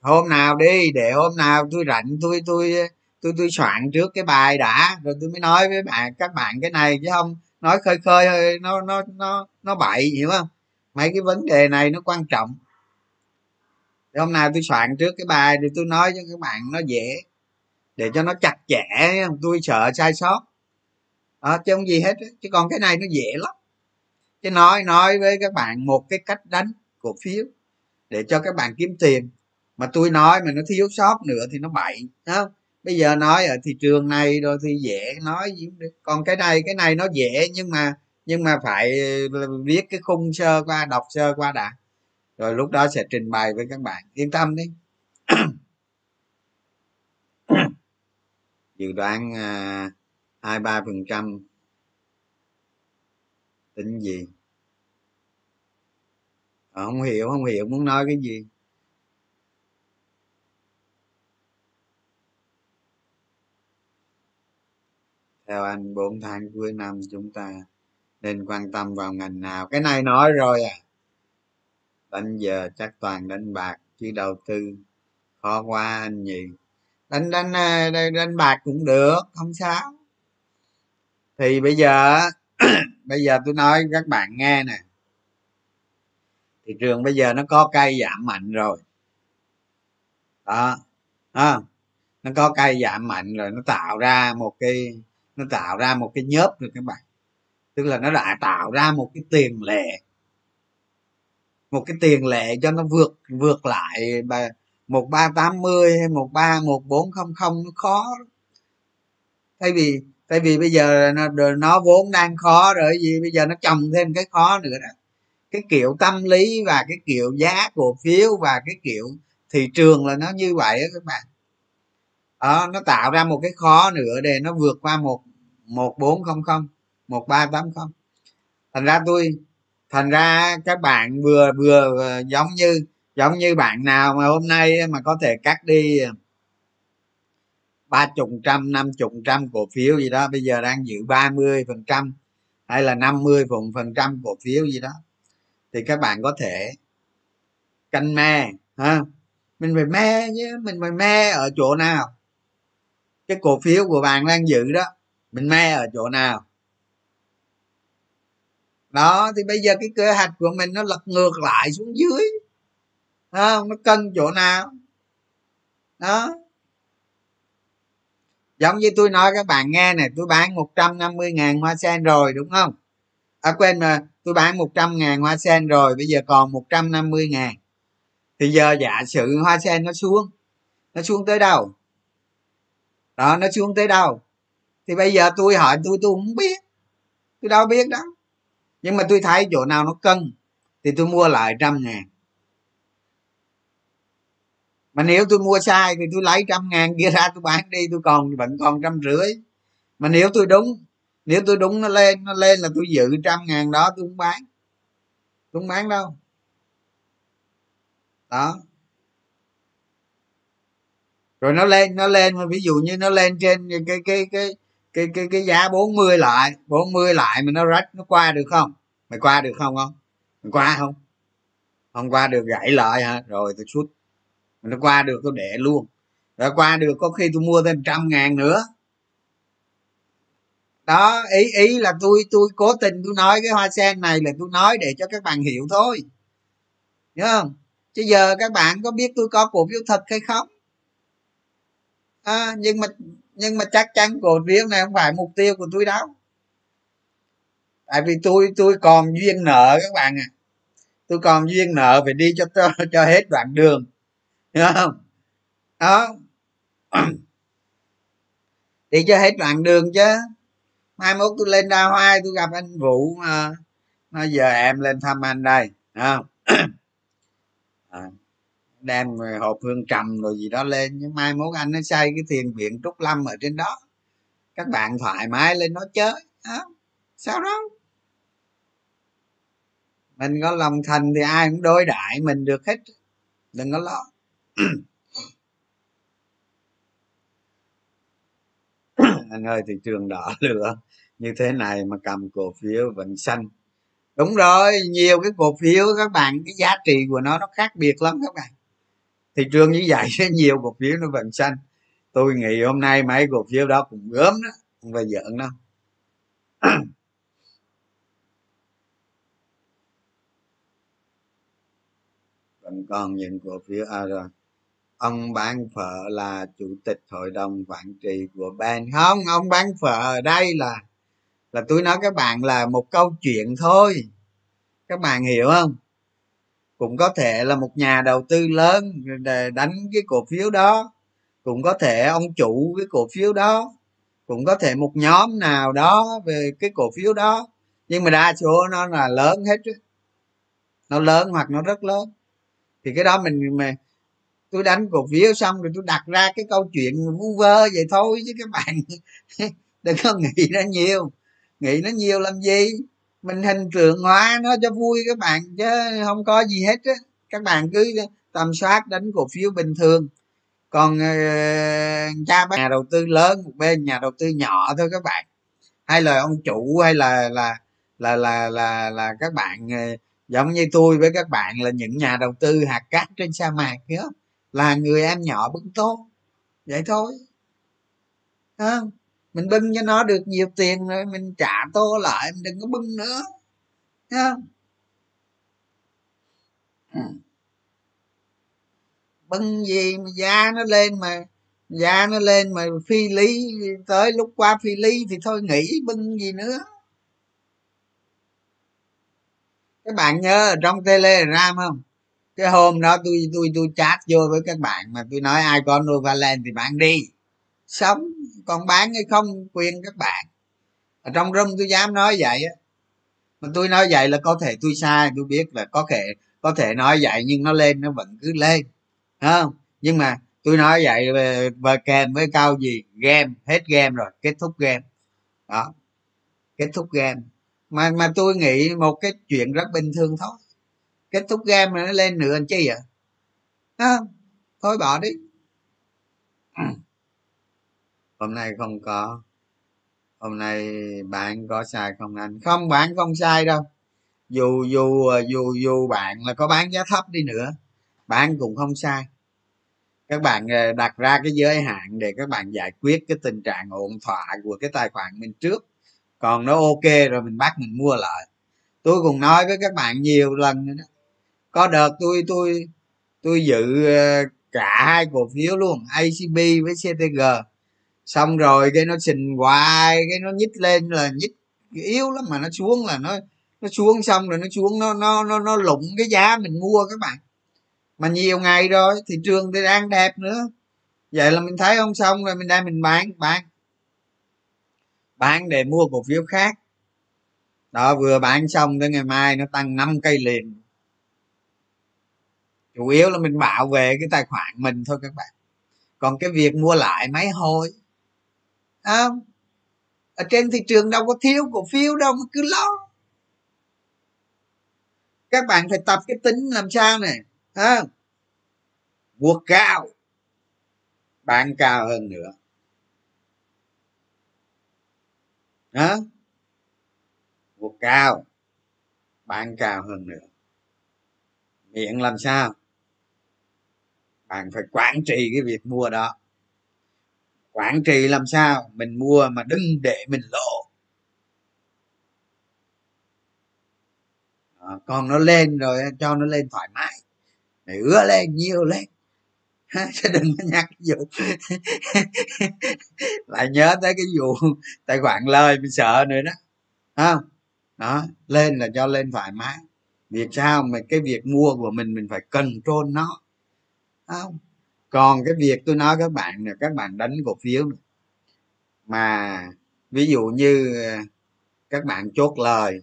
Hôm nào đi để hôm nào tôi rảnh tôi tôi tôi tôi soạn trước cái bài đã rồi tôi mới nói với bạn các bạn cái này chứ không nói khơi khơi nó nó nó nó bậy hiểu không? Mấy cái vấn đề này nó quan trọng. Thì hôm nay tôi soạn trước cái bài thì tôi nói cho các bạn nó dễ để cho nó chặt chẽ tôi sợ sai sót. Đó, chứ không gì hết chứ còn cái này nó dễ lắm. Chứ nói nói với các bạn một cái cách đánh cổ phiếu để cho các bạn kiếm tiền. Mà tôi nói mà nó thiếu sót nữa thì nó bậy không? Bây giờ nói ở thị trường này rồi thì dễ nói gì được. Còn cái này cái này nó dễ nhưng mà nhưng mà phải ờ, viết cái khung sơ qua đọc sơ qua đã. Rồi lúc đó sẽ trình bày với các bạn. Yên tâm đi. Dự đoán à, hai ba phần trăm tính gì? À, không hiểu không hiểu muốn nói cái gì. Theo anh 4 tháng cuối năm chúng ta nên quan tâm vào ngành nào. Cái này nói rồi à. Đánh giờ chắc toàn đánh bạc chứ đầu tư khó quá anh nhỉ. Đánh đánh à, đánh, đánh bạc cũng được không sao. Thì bây giờ bây giờ tôi nói các bạn nghe nè. Thị trường bây giờ nó có cây giảm mạnh rồi. Đó à, nó có cây giảm mạnh rồi nó tạo ra một cái nó tạo ra một cái nhớp rồi các bạn tức là nó đã tạo ra một cái tiền lệ. Một cái tiền lệ cho nó vượt vượt lại một ba tám mươi hay một ba một bốn không không nó khó. Thay vì tại vì bây giờ nó, nó vốn đang khó rồi gì bây giờ nó trồng thêm cái khó nữa đó. Cái kiểu tâm lý và cái kiểu giá cổ phiếu và cái kiểu thị trường là nó như vậy đó các bạn. Đó, nó tạo ra một cái khó nữa để nó vượt qua một một bốn không không một ba tám không. Thành ra tôi, thành ra các bạn vừa vừa giống như giống như bạn nào mà hôm nay mà có thể cắt đi à, ba chục trăm, năm chục trăm cổ phiếu gì đó, bây giờ đang giữ ba mươi phần trăm hay là năm mươi phần phần trăm cổ phiếu gì đó, thì các bạn có thể canh me, ha. Mình phải me chứ, mình phải me ở chỗ nào? Cái cổ phiếu của bạn đang giữ đó, mình me ở chỗ nào? Đó thì bây giờ cái kế hoạch của mình nó lật ngược lại xuống dưới. Đó, nó cân chỗ nào. Đó. Giống như tôi nói các bạn nghe này tôi bán 150 ngàn hoa sen rồi đúng không? À quên mà tôi bán 100 ngàn hoa sen rồi bây giờ còn 150 ngàn. Thì giờ giả sử hoa sen nó xuống nó xuống tới đâu? Đó nó xuống tới đâu? Thì bây giờ tôi hỏi tôi tôi không biết. Tôi đâu biết đâu? Nhưng mà tôi thấy chỗ nào nó cân, thì tôi mua lại trăm ngàn. Mà nếu tôi mua sai thì tôi lấy trăm ngàn kia ra tôi bán đi, tôi còn vẫn còn trăm rưỡi. Mà nếu tôi đúng, nếu tôi đúng nó lên nó lên là tôi giữ trăm ngàn đó, tôi không bán. Tôi không bán đâu. Đó. Rồi nó lên nó lên, mà ví dụ như nó lên trên cái cái cái cái cái cái giá 40 lại 40 lại mà nó rách nó qua được không? Mày qua được không không? Mày qua không? Không qua được gãy lại hả? Rồi tôi xuất nó qua được tôi để luôn. Rồi qua được có khi tôi mua thêm trăm ngàn nữa. Đó ý ý là tôi tôi cố tình tôi nói cái hoa sen này là tôi nói để cho các bạn hiểu thôi. Nhớ không? Chứ giờ các bạn có biết tôi có cổ phiếu thật hay không? À, nhưng mà nhưng mà chắc chắn cổ phiếu này không phải mục tiêu của tôi đâu. Tại vì tôi tôi còn duyên nợ các bạn à. Tôi còn duyên nợ phải đi cho cho, cho hết đoạn đường. Hiểu không? Đó. Đi cho hết đoạn đường chứ. Mai mốt tôi lên đa hoa tôi gặp anh vũ mà nói giờ em lên thăm anh đây. Không? À, đem hộp hương trầm rồi gì đó lên. Nhưng mai mốt anh nó xây cái thiền viện trúc lâm ở trên đó. Các bạn thoải mái lên nói chơi đó. sao đó? Mình có lòng thành thì ai cũng đối đại mình được hết. Đừng có lo. Anh ơi, thị trường đỏ lửa. Như thế này mà cầm cổ phiếu vẫn xanh. Đúng rồi, nhiều cái cổ phiếu các bạn, cái giá trị của nó nó khác biệt lắm các bạn thị trường như vậy nhiều cổ phiếu nó vẫn xanh. Tôi nghĩ hôm nay mấy cổ phiếu đó cũng gớm đó, không phải giỡn đâu. Vẫn còn những cổ phiếu à rồi. Ông bán phở là chủ tịch hội đồng quản trị của ban không, ông bán phở ở đây là là tôi nói các bạn là một câu chuyện thôi. Các bạn hiểu không? Cũng có thể là một nhà đầu tư lớn để đánh cái cổ phiếu đó. Cũng có thể ông chủ cái cổ phiếu đó. Cũng có thể một nhóm nào đó về cái cổ phiếu đó. Nhưng mà đa số nó là lớn hết nó lớn hoặc nó rất lớn. Thì cái đó mình mà tôi đánh cổ phiếu xong rồi tôi đặt ra cái câu chuyện vu vơ vậy thôi chứ các bạn đừng có nghĩ nó nhiều. Nghĩ nó nhiều làm gì? Mình hình tượng hóa nó cho vui các bạn chứ không có gì hết á. Các bạn cứ tầm soát đánh cổ phiếu bình thường. Còn uh, cha bác nhà đầu tư lớn một bên nhà đầu tư nhỏ thôi các bạn. Hay là ông chủ hay là là là là là là các bạn uh, giống như tôi với các bạn là những nhà đầu tư hạt cát trên sa mạc nhớ là người em nhỏ bứng tốt. Vậy thôi. Không? Mình bưng cho nó được nhiều tiền rồi, mình trả tô lại, mình đừng có bưng nữa. Không? Ừ. Bưng gì mà giá nó lên mà giá nó lên mà phi lý, tới lúc qua phi lý thì thôi nghỉ, bưng gì nữa. Các bạn nhớ ở trong telegram không? Cái hôm đó tôi tôi tôi chat vô với các bạn mà tôi nói ai có novaland thì bạn đi sống, còn bán hay không quyền các bạn. Ở trong room tôi dám nói vậy á. Mà tôi nói vậy là có thể tôi sai, tôi biết là có thể có thể nói vậy nhưng nó lên, nó vẫn cứ lên. Không? Nhưng mà tôi nói vậy và kèm với cao gì? Game, hết game rồi, kết thúc game. Đó. Kết thúc game. Mà mà tôi nghĩ một cái chuyện rất bình thường thôi. Kết thúc game mà nó lên nữa anh chi vậy? Không? Thôi bỏ đi hôm nay không có. Hôm nay bạn có sai không anh? Không, bạn không sai đâu. Dù dù dù dù bạn là có bán giá thấp đi nữa, bạn cũng không sai. Các bạn ờ, đặt ra cái giới hạn để các bạn giải quyết cái tình trạng ổn thỏa của cái tài khoản mình trước. Còn nó ok rồi mình bắt mình mua lại. Tôi cũng nói với các bạn nhiều lần nữa đó. Có đợt tôi tôi tôi dự ờ, cả hai cổ phiếu luôn acb với ctg xong rồi cái nó xình hoài, cái nó nhích lên là nhích yếu lắm mà nó xuống là nó nó xuống xong rồi nó xuống, nó nó nó nó lụng cái giá mình mua các bạn. Mà nhiều ngày rồi, thị trường thì đang đẹp nữa. Vậy là mình thấy không xong rồi mình đang mình bán bán. Bán để mua cổ phiếu khác. Đó, vừa bán xong tới ngày mai nó tăng 5 cây liền. Chủ yếu là mình bảo vệ cái tài khoản mình thôi các bạn. Còn cái việc mua lại máy hồi à, ở trên thị trường đâu có thiếu cổ phiếu đâu mà cứ lo. Các bạn phải tập cái tính làm sao này à, mua cao bán cao hơn nữa. Hả? Mua cao bán cao hơn nữa. Miệng làm sao? Bạn phải quản trị cái việc mua đó quản trị làm sao? Mình mua mà đừng để mình lỗ à, còn nó lên rồi cho nó lên thoải mái. Mày ứa lên nhiều lên. Chứ đừng có nhắc vụ. Lại nhớ tới cái vụ tài khoản lời mình sợ nữa đó. Không? Đó lên là cho lên thoải mái. Việc sao mà cái việc mua của mình mình phải cần trôn nó không? Còn cái việc tôi nói các bạn là các bạn đánh cổ phiếu mà ví dụ như ờ, các bạn chốt lời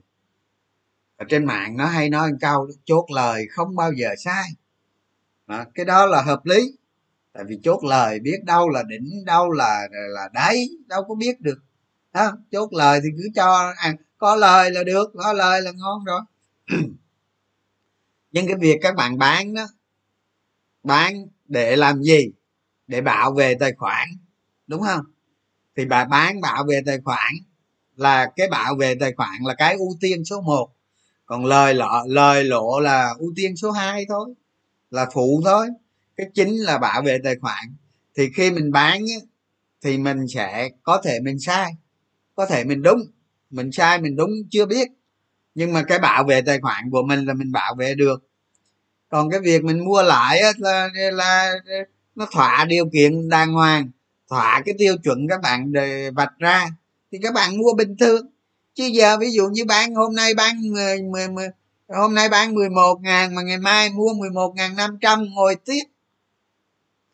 ở trên mạng nó hay nói câu chốt lời không bao giờ sai. Đó, cái đó là hợp lý tại vì chốt lời biết đâu là đỉnh đâu là là đáy đâu có biết được. Đó, chốt lời thì cứ cho à, có lời là được có lời là ngon rồi. Nhưng cái việc các bạn bán đó bán để làm gì? Để bảo vệ tài khoản, đúng không? Thì bà bán bảo vệ tài khoản là cái bảo vệ tài khoản là cái ưu tiên số 1 còn lời lọ, lời lộ là ưu tiên số 2 thôi, là phụ thôi. Cái chính là bảo vệ tài khoản. Thì khi mình bán thì mình sẽ có thể mình sai, có thể mình đúng. Mình sai, mình đúng, chưa biết. Nhưng mà cái bảo vệ tài khoản của mình là mình bảo vệ được còn cái việc mình mua lại là là nó thỏa điều kiện đàng hoàng thỏa cái tiêu chuẩn các bạn đề vạch ra thì các bạn mua bình thường. Chứ giờ ví dụ như bán hôm nay bán 10, 10, 10 hôm nay bán 11 ngàn mà ngày mai mua 11 ngàn 500 ngồi tiếp.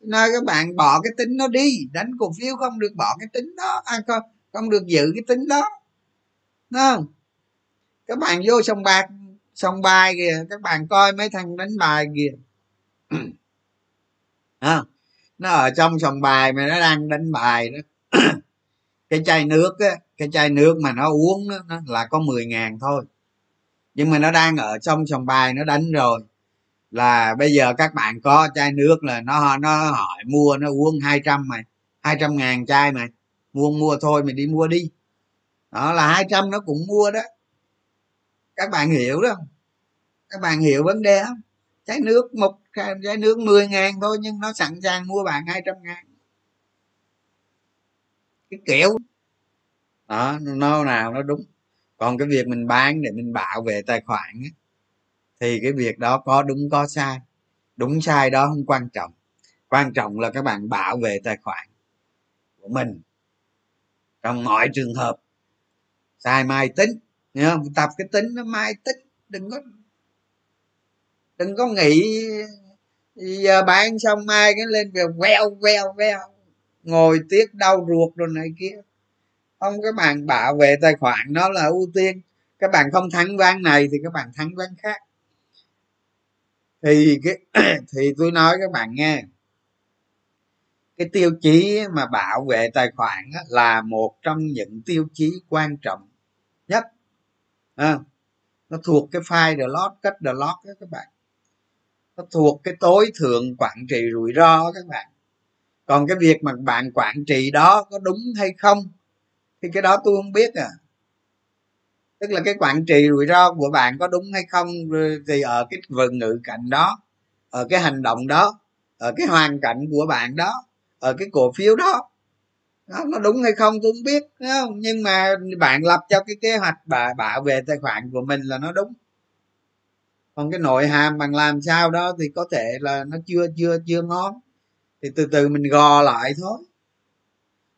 Nói các bạn bỏ cái tính nó đi đánh cổ phiếu không được bỏ cái tính đó à, không, không được giữ cái tính đó. Đúng không? Các bạn vô sòng bạc sòng bài kìa các bạn coi mấy thằng đánh bài kìa. À, nó ở trong sòng bài mà nó đang đánh bài đó. Cái chai nước á cái chai nước mà nó uống đó, nó là có 10 ngàn thôi. Nhưng mà nó đang ở trong sòng bài nó đánh rồi. Là bây giờ các bạn có chai nước là nó nó hỏi mua nó uống 200 mày 200 ngàn chai mày. Mua mua thôi mày đi mua đi. Đó là 200 nó cũng mua đó các bạn hiểu đó. Các bạn hiểu vấn đề không trái nước một trái nước 10 ngàn thôi nhưng nó sẵn sàng mua bạn 200 ngàn. Cái kiểu. Đó nó nào nó đúng. Còn cái việc mình bán để mình bảo vệ tài khoản ấy, thì cái việc đó có đúng có sai. Đúng sai đó không quan trọng. Quan trọng là các bạn bảo vệ tài khoản của mình trong mọi trường hợp. Sai mai tính nhớ không? Tập cái tính nó mai tích đừng có đừng có nghĩ giờ bán xong mai cái lên về queo queo queo, ngồi tiếc đau ruột rồi này kia. Không các bạn bảo vệ tài khoản nó là ưu tiên. Các bạn không thắng ván này thì các bạn thắng ván khác. Thì cái, thì tôi nói các bạn nghe. Cái tiêu chí mà bảo vệ tài khoản là một trong những tiêu chí quan trọng à, nó thuộc cái file the lot cách the lot đó các bạn. Nó thuộc cái tối thượng quản trị rủi ro các bạn. Còn cái việc mà bạn quản trị đó có đúng hay không thì cái đó tôi không biết à. Tức là cái quản trị rủi ro của bạn có đúng hay không thì ở cái vần ngữ cảnh đó ở cái hành động đó ở cái hoàn cảnh của bạn đó ở cái cổ phiếu đó đó nó đúng hay không tôi không biết không? nhưng mà bạn lập cho cái kế hoạch bà bảo vệ tài khoản của mình là nó đúng. Còn cái nội hàm bằng làm sao đó thì có thể là nó chưa chưa chưa ngon. Thì từ từ mình gò lại thôi.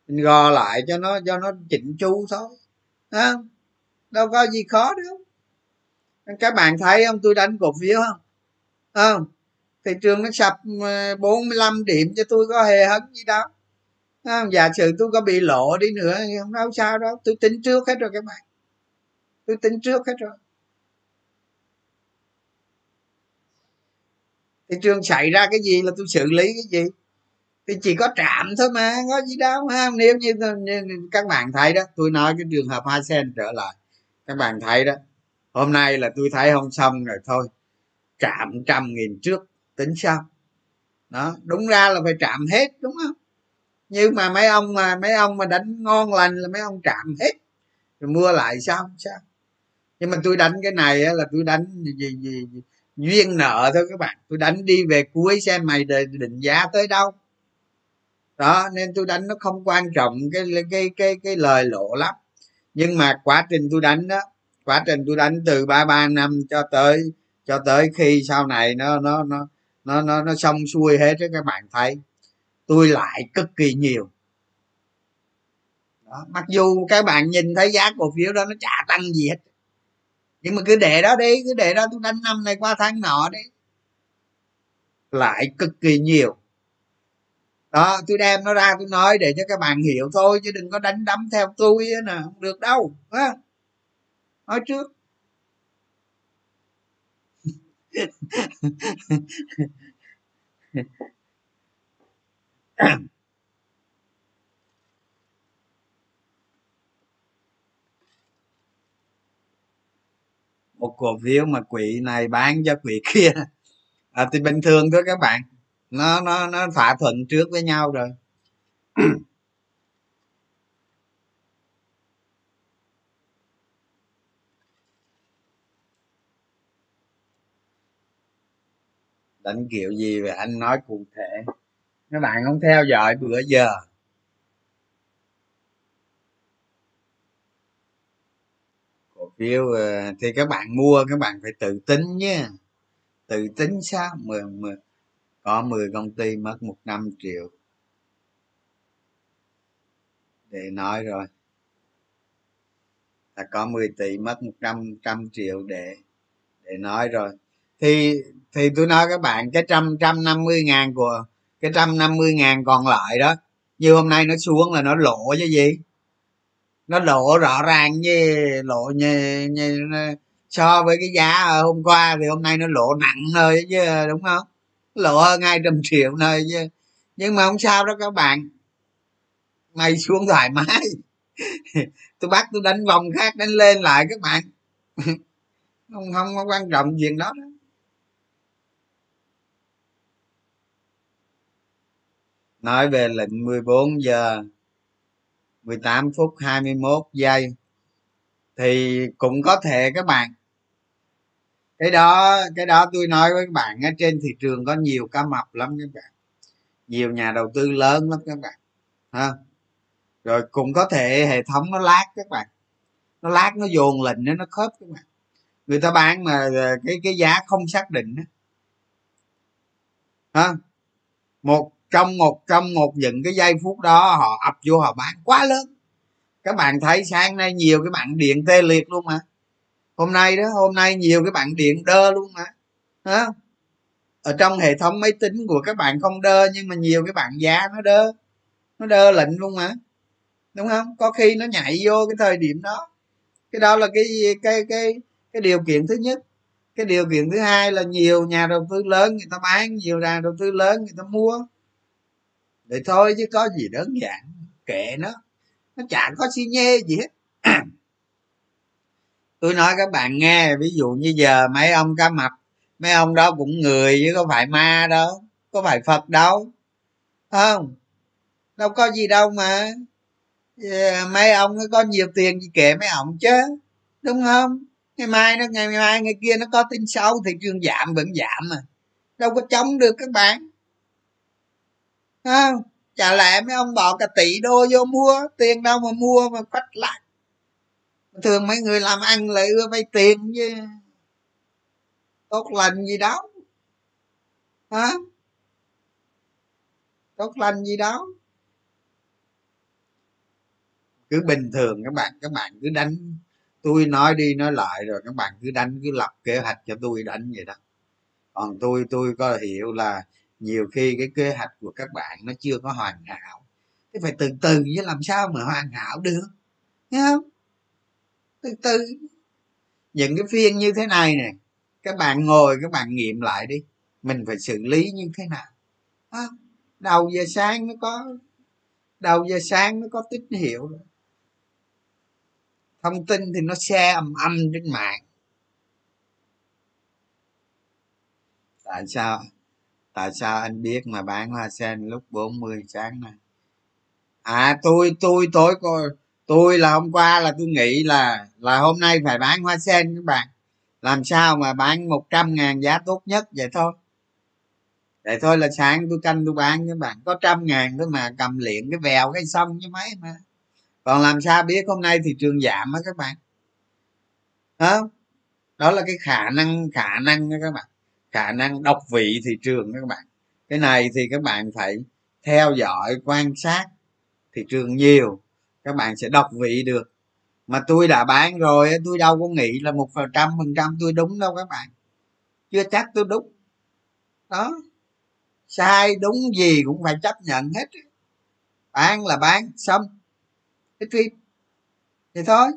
Mình gò lại cho nó cho nó chỉnh chu thôi. Không? Đâu có gì khó đâu. Các bạn thấy không? Tôi đánh cổ phiếu không? Không? Thị trường nó sập ờ, 45 điểm cho tôi có hề hấn gì đâu à, giả sử tôi có bị lộ đi nữa thì không đâu sao đó tôi tính trước hết rồi các bạn. Tôi tính trước hết rồi. Thị trường xảy ra cái gì là tôi xử lý cái gì? Thì chỉ có trạm thôi mà có gì đâu. Ha nếu như, như các bạn thấy đó tôi nói cái trường hợp hai sen trở lại. Các bạn thấy đó hôm nay là tôi thấy không xong rồi thôi. Trạm trăm nghìn trước tính sao? Đó đúng ra là phải trạm hết đúng không? Nhưng mà mấy ông mà mấy ông mà đánh ngon lành là mấy ông trạm hết. Rồi mua lại sao sao. Nhưng mà tôi đánh cái này là tôi đánh gì, gì, gì, duyên nợ thôi các bạn. Tôi đánh đi về cuối xem mày định giá tới đâu. Đó nên tôi đánh nó không quan trọng cái cái cái cái lời lộ lắm. Nhưng mà quá trình tôi đánh đó quá trình tôi đánh từ ba ba năm cho tới cho tới khi sau này nó nó nó nó nó nó xong xuôi hết đó các bạn thấy tôi lại cực kỳ nhiều đó. mặc dù các bạn nhìn thấy giá cổ phiếu đó nó chả tăng gì hết nhưng mà cứ để đó đi, cứ để đó tôi đánh năm này qua tháng nọ đi lại cực kỳ nhiều đó, tôi đem nó ra tôi nói để cho các bạn hiểu thôi, chứ đừng có đánh đấm theo tôi nè, không được đâu đó. nói trước một cổ phiếu mà quỹ này bán cho quỹ kia. À, thì bình thường thôi các bạn. Nó nó nó thỏa thuận trước với nhau rồi. Đánh kiểu gì vậy? Anh nói cụ thể các bạn không theo dõi bữa giờ. Cổ phiếu ờ, thì các bạn mua, các bạn phải tự tính nhé. Tự tính sao? Mười mười, có 10 công ty mất một năm triệu. Để nói rồi. Là có 10 tỷ mất một trăm trăm triệu để để nói rồi. Thì thì tôi nói các bạn, cái trăm trăm năm mươi ngàn của cái trăm năm mươi ngàn còn lại đó. Như hôm nay nó xuống là nó lộ chứ gì. Nó lộ rõ ràng như lộ như, như so với cái giá hôm qua thì hôm nay nó lộ nặng thôi chứ đúng không? Lộ hơn hai trăm triệu thôi chứ. Nhưng mà không sao đó các bạn. Mày xuống thoải mái. Tôi bắt tôi đánh vòng khác đánh lên lại các bạn. Không không có quan trọng chuyện đó, đó. Nói về lệnh 14 giờ 18 phút 21 giây thì cũng có thể các bạn. Cái đó cái đó tôi nói với các bạn ở trên thị trường có nhiều cá mập lắm các bạn. Nhiều nhà đầu tư lớn lắm các bạn, ha. Rồi cũng có thể hệ thống nó lát các bạn. Nó lát nó dồn lệnh nó nó khớp các bạn. Người ta bán mà ờ, cái cái giá không xác định đó. ha. Một trong một trong một những cái giây phút đó, họ ập vô, họ bán quá lớn. Các bạn thấy sáng nay nhiều cái bạn điện tê liệt luôn mà. Hôm nay đó, hôm nay nhiều cái bạn điện đơ luôn mà. Hả? Ở trong hệ thống máy tính của các bạn không đơ, nhưng mà nhiều cái bạn giá nó đơ. Nó đơ lệnh luôn mà. Đúng không? Có khi nó nhảy vô cái thời điểm đó. Cái đó là cái cái cái cái điều kiện thứ nhất. Cái điều kiện thứ hai là nhiều nhà đầu tư lớn, người ta bán nhiều nhà đầu tư lớn, người ta mua vậy thôi chứ có gì đơn giản, kệ nó. Nó chẳng có xi nhê gì hết. Tôi nói các bạn nghe, ví dụ như giờ mấy ông cá mập, mấy ông đó cũng người chứ có phải ma đâu, có phải phật đâu. Không, đâu có gì đâu mà. Ờ, mấy ông nó có nhiều tiền gì kệ mấy ông chứ, đúng không? Ngày mai nó, ngày mai, ngày kia nó có tin xấu thị trường giảm vẫn giảm mà. Đâu có chống được các bạn không chả lẽ mấy ông bỏ cả tỷ đô vô mua, tiền đâu mà mua mà quách lại. Thường mấy người làm ăn lại ưa vay tiền chứ. Tốt lành gì đó hả tốt lành gì đó cứ bình thường, các bạn các bạn cứ đánh. Tôi nói đi nói lại rồi, các bạn cứ đánh, cứ lập kế hoạch cho tôi đánh vậy đó. Còn tôi tôi có hiểu là nhiều khi cái kế hoạch của các bạn nó chưa có hoàn hảo. Thế phải từ từ chứ làm sao mà hoàn hảo được nghe không? Từ từ. Những cái phiên như thế này nè các bạn ngồi các bạn nghiệm lại đi mình phải xử lý như thế nào? À, đầu giờ sáng nó có đầu giờ sáng nó có tín hiệu. Rồi thông tin thì nó xe âm âm trên mạng. Tại sao? Tại sao anh biết mà bán hoa sen lúc 40 sáng này à tôi tôi tối coi tôi là hôm qua là tôi nghĩ là là hôm nay phải bán hoa sen các bạn. Làm sao mà bán 100 ngàn giá tốt nhất vậy thôi? Vậy thôi là sáng tôi canh tôi bán các bạn. Có trăm ngàn thôi mà cầm liền cái vèo cái xong chứ mấy mà. Còn làm sao biết hôm nay thị trường giảm á các bạn? Đó đó là cái khả năng khả năng đó các bạn khả năng đọc vị thị trường các bạn. Cái này thì các bạn phải theo dõi, quan sát thị trường nhiều, các bạn sẽ đọc vị được. Mà tôi đã bán rồi tôi đâu có nghĩ là một phần trăm phần trăm tôi đúng đâu các bạn. Chưa chắc tôi đúng. Đó. Sai đúng gì cũng phải chấp nhận hết bán là bán, xong. Cái phim. Thì thôi.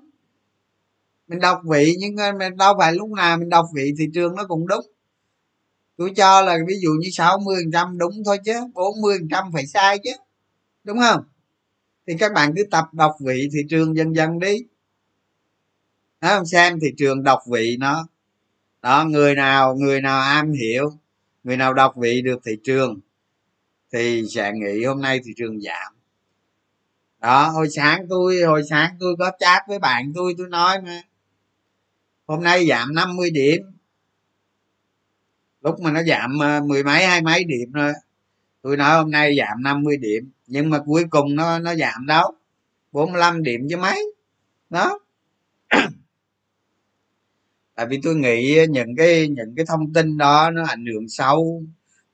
Mình đọc vị nhưng mình đâu phải lúc nào mình đọc vị thị trường nó cũng đúng tôi cho là ví dụ như 60 trăm đúng thôi chứ 40 trăm phải sai chứ đúng không? Thì các bạn cứ tập đọc vị thị trường dần dần đi. Đó, không? Xem thị trường đọc vị nó. Đó người nào người nào am hiểu người nào đọc vị được thị trường thì sẽ nghĩ hôm nay thị trường giảm. Đó hồi sáng tôi hồi sáng tôi có chat với bạn tôi tôi nói mà hôm nay giảm 50 điểm lúc mà nó giảm ờ, mười mấy, hai mấy điểm rồi tôi nói hôm nay giảm 50 điểm, nhưng mà cuối cùng nó nó giảm đâu? 45 điểm chứ mấy. Đó. Tại vì tôi nghĩ những cái những cái thông tin đó nó ảnh hưởng sâu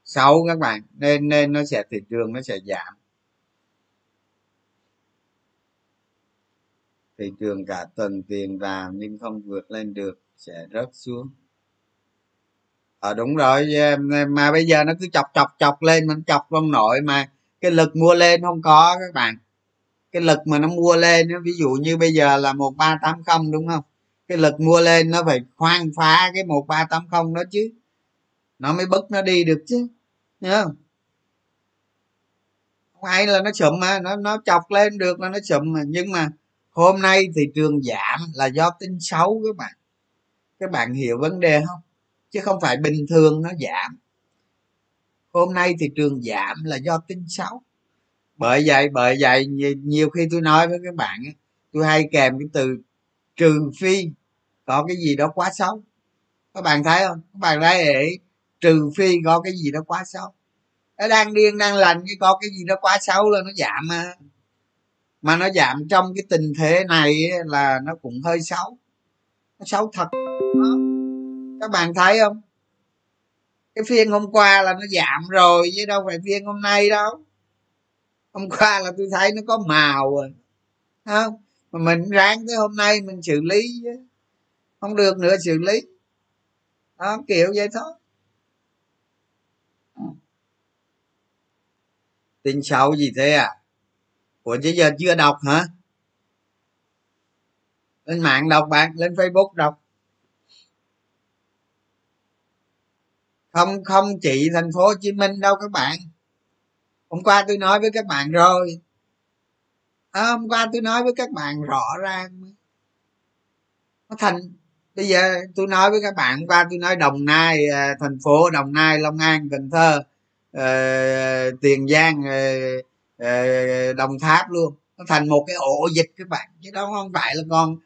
xấu các bạn, nên nên nó sẽ, thị trường nó sẽ giảm. Thị trường cả tuần tiền vào nhưng không vượt lên được, sẽ rớt xuống ờ à, đúng rồi mà bây giờ nó cứ chọc chọc chọc lên mình chọc không nổi mà. Cái lực mua lên không có các bạn. Cái lực mà nó mua lên ví dụ như bây giờ là một ba tám không đúng không? Cái lực mua lên nó phải khoan phá cái một ba tám không đó chứ. Nó mới bứt nó đi được chứ nhớ không? Hay là nó sụm mà nó nó chọc lên được là nó sụm mà. Nhưng mà hôm nay thị trường giảm là do tin xấu các bạn. Các bạn hiểu vấn đề không? Chứ không phải bình thường nó giảm. Hôm nay thị trường giảm là do tin xấu. Bởi vậy bởi vậy, nhiều khi tôi nói với các bạn tôi hay kèm cái từ trừ phi có cái gì đó quá xấu. Các bạn thấy không? Các bạn thấy ấy trừ phi có cái gì đó quá xấu. Nó đang điên, đang lành, cái có cái gì đó quá xấu là nó giảm mà. Mà nó giảm trong cái tình thế này là nó cũng hơi xấu. Nó xấu thật. Đó các bạn thấy không? Cái phiên hôm qua là nó giảm rồi, chứ đâu phải phiên hôm nay đâu. Hôm qua là tôi thấy nó có màu rồi. Không? Mà mình ráng tới hôm nay mình xử lý chứ. Không được nữa, xử lý. Đó, kiểu vậy thôi. Ừ. Tin xấu gì thế à? Ủa, chứ giờ chưa đọc hả? Lên mạng đọc bạn, lên facebook đọc. Không không chỉ thành phố hồ chí minh đâu các bạn. Hôm qua tôi nói với các bạn rồi. À, hôm qua tôi nói với các bạn rõ ràng. Nó thành bây giờ tôi nói với các bạn hôm qua tôi nói đồng nai à, thành phố đồng nai long an cần thơ uh, tiền giang uh, uh, đồng tháp luôn. Nó thành một cái ổ dịch các bạn. Chứ đâu không phải là còn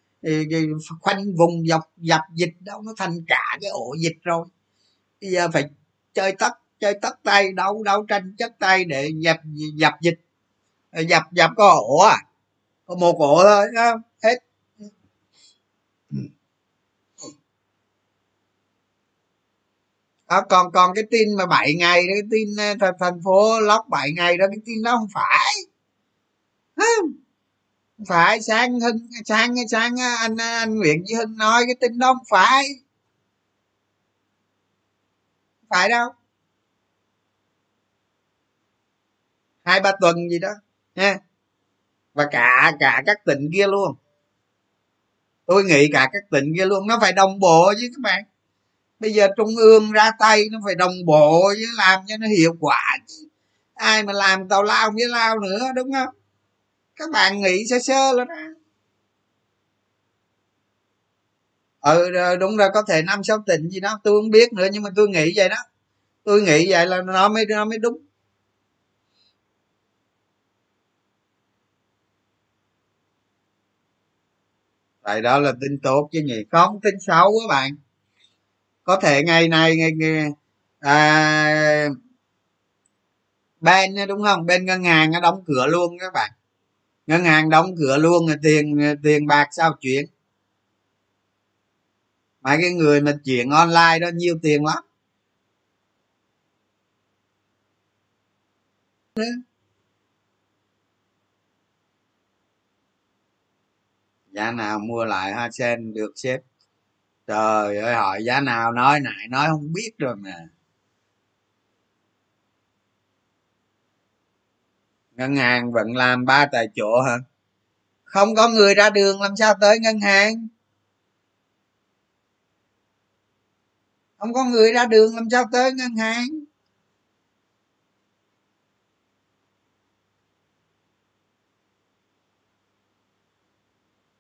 khoanh vùng dọc dập dịch đâu. Nó thành cả cái ổ dịch rồi bây giờ phải chơi tất chơi tất tay đấu đấu tranh chất tay để dập dập dịch. Dập dập có ổ à? Có một ổ thôi không hết. Đó, còn còn cái tin mà 7 ngày cái tin ờ, thành, thành phố lóc 7 ngày đó cái tin đó không phải. Không phải. Sáng hưng sáng sáng ờ, anh ờ, anh nguyễn duy hưng nói cái tin đó không phải phải đâu. Hai ba tuần gì đó nha và cả cả các tỉnh kia luôn. Tôi nghĩ cả các tỉnh kia luôn. Nó phải đồng bộ chứ các bạn. Bây giờ trung ương ra tay, nó phải đồng bộ với làm cho nó hiệu quả chứ. Ai mà làm tàu lao với lao nữa, đúng không? Các bạn nghĩ sơ sơ là ra. Ừ đúng rồi có thể năm sáu tình gì đó tôi không biết nữa nhưng mà tôi nghĩ vậy đó. Tôi nghĩ vậy là nó mới nó mới đúng. Tại đó là tin tốt chứ nhỉ. Không tin xấu các bạn. Có thể ngày này ngày, ngày à, bên đúng không? Bên ngân hàng nó đóng cửa luôn các bạn. Ngân hàng đóng cửa luôn tiền tiền bạc sao chuyển? Mấy cái người mà chuyển online đó nhiều tiền lắm. Giá nào mua lại hoa sen, được xếp trời ơi, hỏi giá nào nói nãy, nói không biết rồi mà. Ngân hàng vẫn làm ba tại chỗ hả? Không có người ra đường, làm sao tới ngân hàng? Không có người ra đường làm sao tới ngân hàng.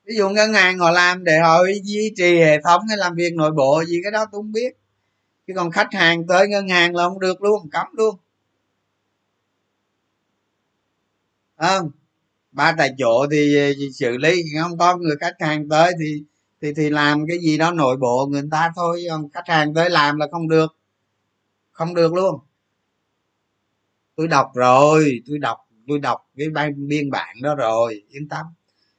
Ví dụ ngân hàng họ làm để họ duy trì hệ thống hay làm việc nội bộ gì, cái đó tôi không biết. Chứ còn khách hàng tới ngân hàng là không được luôn, cấm luôn. Không, ba tại chỗ thì xử lý, không có người khách hàng tới thì thì thì làm cái gì đó nội bộ người ta thôi khách hàng tới làm là không được. Không được luôn. Tôi đọc rồi, tôi đọc tôi đọc cái biên bản đó rồi, yên tâm.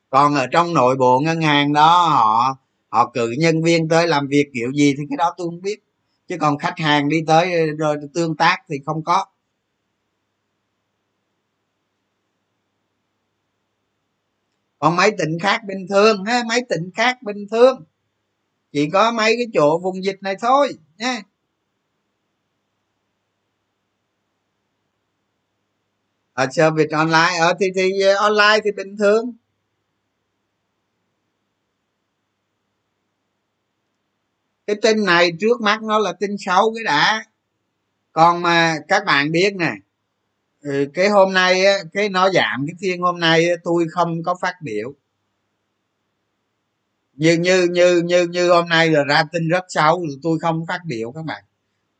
Còn ở trong nội bộ ngân hàng đó, họ họ cử nhân viên tới làm việc kiểu gì thì cái đó tôi không biết. Chứ còn khách hàng đi tới, rồi tương tác thì không có. Còn mấy tỉnh khác bình thường ha mấy tỉnh khác bình thường. Chỉ có mấy cái chỗ vùng dịch này thôi nha ở service online, ở thì thì ờ, online thì bình thường. Cái tin này trước mắt nó là tin xấu cái đã. Còn mà các bạn biết nè ừ, cái hôm nay cái nó giảm cái phiên hôm nay tôi không có phát biểu. Như như như như như hôm nay là ra tin rất xấu tôi không phát biểu các bạn.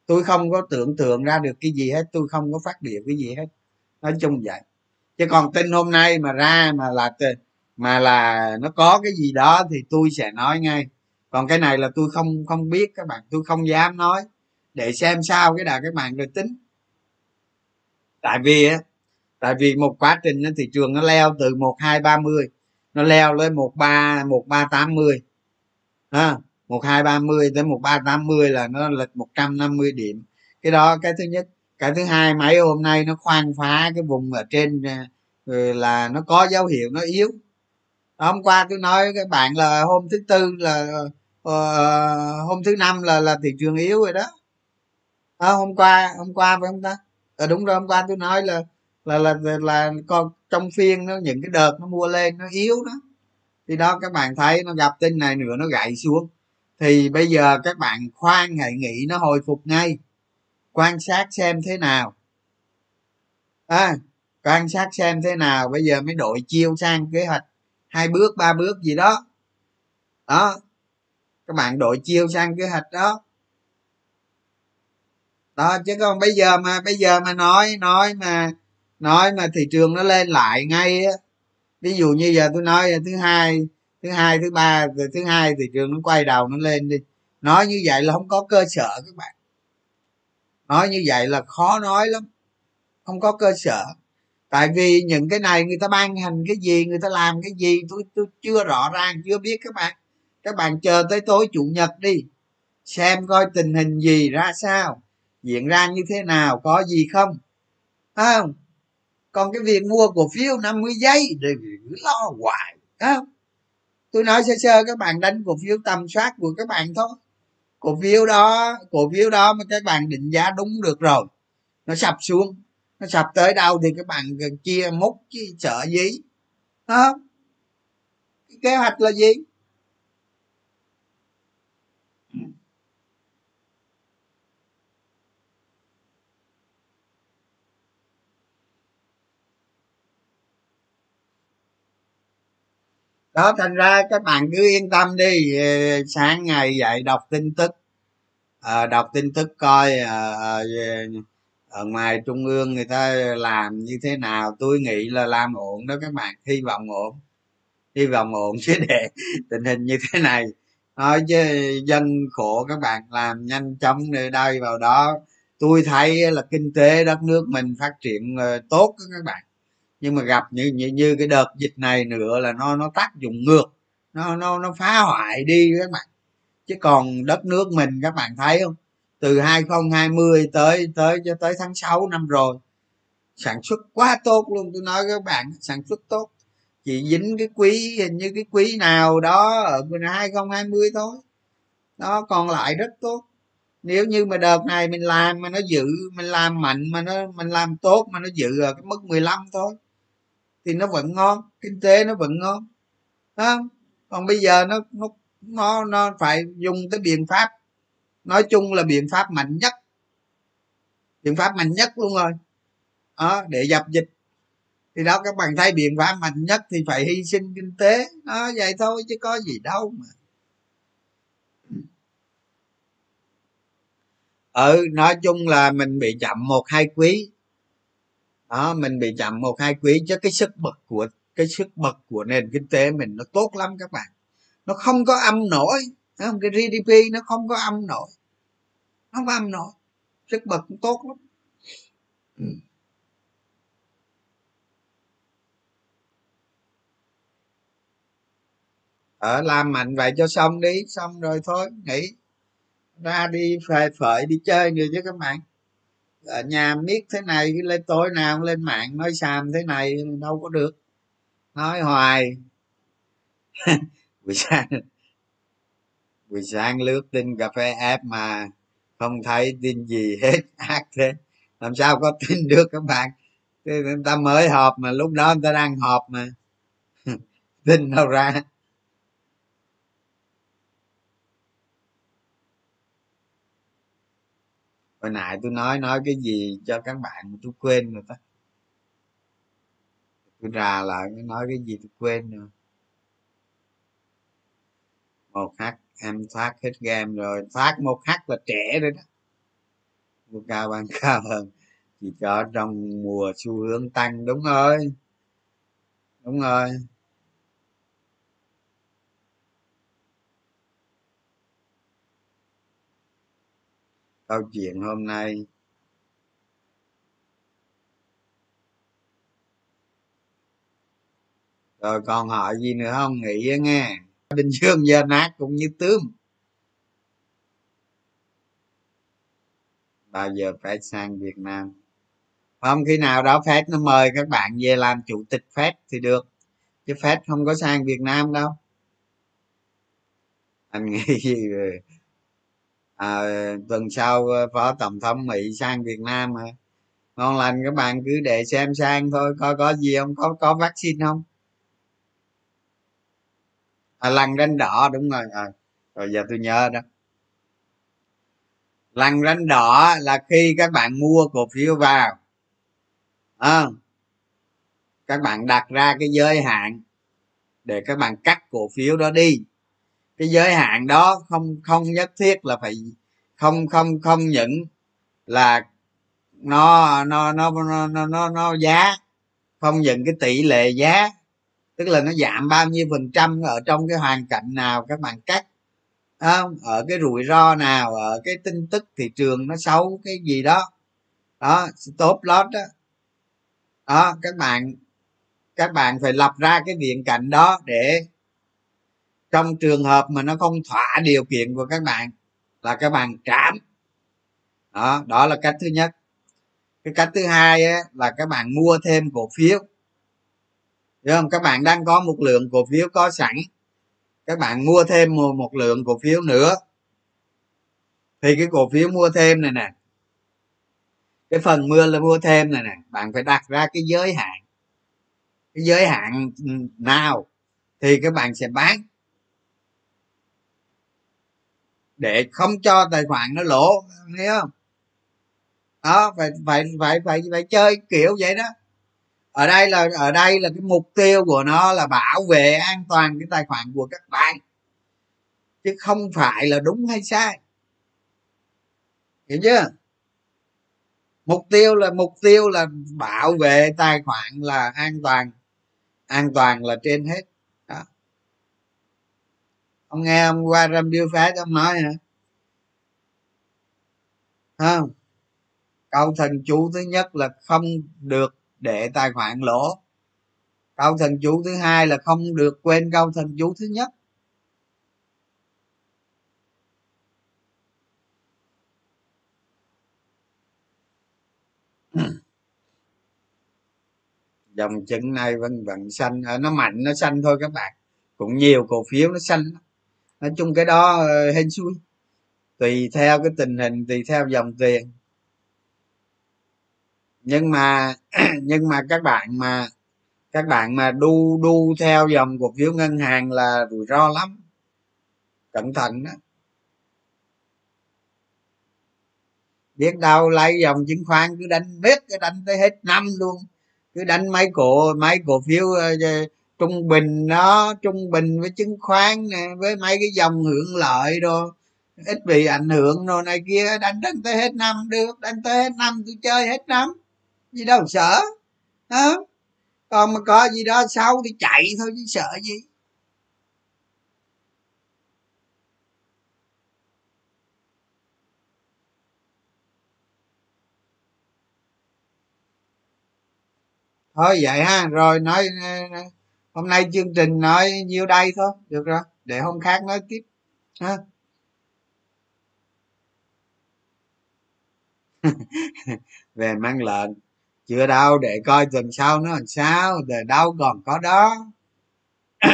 Tôi không có tưởng tượng ra được cái gì hết tôi không có phát biểu cái gì hết. Nói chung vậy. Chứ còn tin hôm nay mà ra mà là mà là nó có cái gì đó thì tôi sẽ nói ngay. Còn cái này là tôi không không biết các bạn tôi không dám nói. Để xem sao cái đà các bạn rồi tính tại vì á tại vì một quá trình thị trường nó leo từ một hai ba mươi nó leo lên một ba một ba tám mươi. Ha một hai ba mươi tới một ba tám mươi là nó lệch một trăm năm mươi điểm. Cái đó cái thứ nhất. Cái thứ hai mấy hôm nay nó khoan phá cái vùng ở trên ờ, ờ, là nó có dấu hiệu nó yếu. Hôm qua tôi nói các bạn là hôm thứ tư là uh, hôm thứ năm là là thị trường yếu rồi đó. À, hôm qua hôm qua phải không ta? À, đúng rồi hôm qua tôi nói là là là là, là con trong phiên nó những cái đợt nó mua lên nó yếu đó. Thì đó các bạn thấy nó gặp tin này nữa nó gãy xuống. Thì bây giờ các bạn khoan hãy nghĩ nó hồi phục ngay. Quan sát xem thế nào. À, quan sát xem thế nào. Bây giờ mới đổi chiêu sang kế hoạch hai bước ba bước gì đó. Đó các bạn đổi chiêu sang kế hoạch đó đó, chứ còn bây giờ mà, bây giờ mà nói nói mà nói mà thị trường nó lên lại ngay á. Ví dụ như giờ tôi nói thứ hai thứ hai, thứ ba, rồi thứ hai thị trường nó quay đầu nó lên đi. Nói như vậy là không có cơ sở các bạn. Nói như vậy là khó nói lắm. Không có cơ sở. Tại vì những cái này người ta ban hành cái gì, người ta làm cái gì, tôi tôi chưa rõ ràng, chưa biết các bạn. Các bạn chờ tới tối chủ nhật đi, xem coi tình hình gì ra sao diễn ra như thế nào có gì không? Không? Còn cái việc mua cổ phiếu 50 giây thì lo hoài không? Tôi nói sơ sơ các bạn đánh cổ phiếu tầm soát của các bạn thôi. Cổ phiếu đó cổ phiếu đó mà các bạn định giá đúng được rồi nó sập xuống nó sập tới đâu thì các bạn chia múc chứ sợ gì à, kế hoạch là gì? Đó thành ra các bạn cứ yên tâm đi. Ờ, sáng ngày dậy đọc tin tức. À, đọc tin tức coi à, ở ngoài trung ương người ta làm như thế nào. Tôi nghĩ là làm ổn đó các bạn. Hy vọng ổn. Hy vọng ổn chứ để tình hình như thế này. Nói chứ dân khổ các bạn làm nhanh chóng để đây vào đó. Tôi thấy là kinh tế đất nước mình phát triển tốt các bạn nhưng mà gặp như như, như cái đợt dịch này nữa là nó nó tác dụng ngược nó nó nó phá hoại đi các bạn. Chứ còn đất nước mình các bạn thấy không? Từ 2020 tới tới cho tới tháng 6 năm rồi sản xuất quá tốt luôn. Tôi nói các bạn sản xuất tốt. Chỉ dính cái quý hình như cái quý nào đó ở 2020 thôi. Nó còn lại rất tốt. Nếu như mà đợt này mình làm mà nó giữ mình làm mạnh mà nó mình làm tốt mà nó giữ ở cái mức 15 thôi thì nó vẫn ngon kinh tế nó vẫn ngon không? Còn bây giờ nó nó nó nó phải dùng cái biện pháp nói chung là biện pháp mạnh nhất biện pháp mạnh nhất luôn rồi. Đó, để dập dịch. Thì đó các bạn thấy biện pháp mạnh nhất thì phải hy sinh kinh tế. Đó vậy thôi chứ có gì đâu mà. Ừ nói chung là mình bị chậm một hai quý đó, mình bị chậm một, hai quý chứ cái sức bật của, cái sức bật của nền kinh tế mình nó tốt lắm các bạn. Nó không có âm nổi không? cái gdp nó không có âm nổi. Nó không có âm nổi. Sức bật cũng tốt lắm. Ừ. ở làm mạnh vậy cho xong đi, xong rồi thôi, nghỉ. Ra đi phơi phởi đi chơi nữa chứ các bạn ở nhà miết thế này lên tối nào lên mạng nói xàm thế này, đâu có được. Nói hoài. Buổi sáng buổi sáng lướt tin cà phê app mà không thấy tin gì hết, ác thế. Làm sao có tin được các bạn? Người ta mới họp mà, lúc đó người ta đang họp mà. Tin đâu ra. Hồi nãy tôi nói nói cái gì cho các bạn mà tôi quên rồi ta tôi ra lại nói cái gì tôi quên rồi. Một h em thoát hết game rồi. Thoát một h là trẻ rồi đó. Mua cao bán cao hơn. Chỉ có trong mùa xu hướng tăng, đúng rồi. Đúng rồi. Câu chuyện hôm nay. Rồi còn hỏi gì nữa không? Nghĩ nghe. Bình dương giờ nát cũng như tướng bao giờ phải sang việt nam. Không, khi nào đó phép nó mời các bạn về làm chủ tịch phép thì được. Chứ phép không có sang việt nam đâu. Anh nghĩ gì về à, tuần sau ờ, phó tổng thống mỹ sang việt nam mà ngon lành các bạn cứ để xem sang thôi coi có gì không? Có có vaccine không? À, lằn ranh đỏ đúng rồi à, rồi giờ tôi nhớ đó. Lằn ranh đỏ là khi các bạn mua cổ phiếu vào à, các bạn đặt ra cái giới hạn để các bạn cắt cổ phiếu đó đi cái giới hạn đó không không nhất thiết là phải không không không những là nó nó nó nó nó, nó, nó giá không những cái tỷ lệ giá tức là nó giảm bao nhiêu phần trăm ở trong cái hoàn cảnh nào các bạn cắt không ở cái rủi ro nào ở cái tin tức thị trường nó xấu cái gì đó. Đó stop loss đó. Đó các bạn các bạn phải lập ra cái viễn cảnh đó để trong trường hợp mà nó không thỏa điều kiện của các bạn là các bạn trảm. Đó đó là cách thứ nhất. Cái cách thứ hai ấy, là các bạn mua thêm cổ phiếu. Đúng không? Các bạn đang có một lượng cổ phiếu có sẵn. Các bạn mua thêm một, một lượng cổ phiếu nữa. Thì cái cổ phiếu mua thêm này nè. Cái phần mưa là mua thêm này nè. Bạn phải đặt ra cái giới hạn. Cái giới hạn ừ, nào thì các bạn sẽ bán. Để không cho tài khoản nó lỗ thấy không? Đó, phải phải phải phải phải chơi kiểu vậy đó. Ở đây là, ở đây là cái mục tiêu của nó là bảo vệ an toàn cái tài khoản của các bạn. Chứ không phải là đúng hay sai. Hiểu chưa? Mục tiêu là, mục tiêu là bảo vệ tài khoản là an toàn. An toàn là trên hết ông nghe ông qua râm điêu phá ông nói hả không? Câu thần chú thứ nhất là không được để tài khoản lỗ. Câu thần chú thứ hai là không được quên câu thần chú thứ nhất. Dòng chứng này vẫn vẫn xanh. À, nó mạnh, nó xanh thôi các bạn. Cũng nhiều cổ phiếu nó xanh nói chung cái đó ờ, hên xui. Tùy theo cái tình hình tùy theo dòng tiền. Nhưng mà nhưng mà các bạn mà các bạn mà đu đu theo dòng cổ phiếu ngân hàng là rủi ro lắm. Cẩn thận đó biết đâu lấy dòng chứng khoán cứ đánh biết cái đánh tới hết năm luôn. Cứ đánh mấy cổ mấy cổ phiếu uh, trung bình nó trung bình với chứng khoán nè, với mấy cái dòng hưởng lợi đồ, ít bị ảnh hưởng rồi này kia, đánh đánh tới hết năm, được, đánh tới hết năm tôi chơi hết năm. Gì đâu, sợ, hả? Còn mà có gì đó xấu thì chạy thôi chứ sợ gì. Thôi vậy ha, rồi nói hôm nay chương trình nói nhiêu đây thôi. Được rồi. Để hôm khác nói tiếp. Ha. Về mang lợn chưa đâu, để coi tuần sau nó làm sao. Đời đâu còn có đó.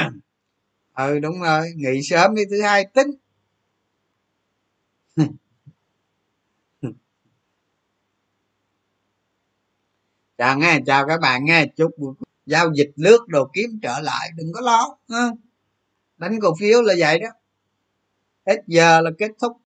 Ừ đúng rồi. Nghỉ sớm đi thứ hai, tính. Chào nghe, chào các bạn nghe. Chúc giao dịch lướt đồ kiếm trở lại, đừng có lo, ha. Đánh cổ phiếu là vậy đó. Hết giờ là kết thúc.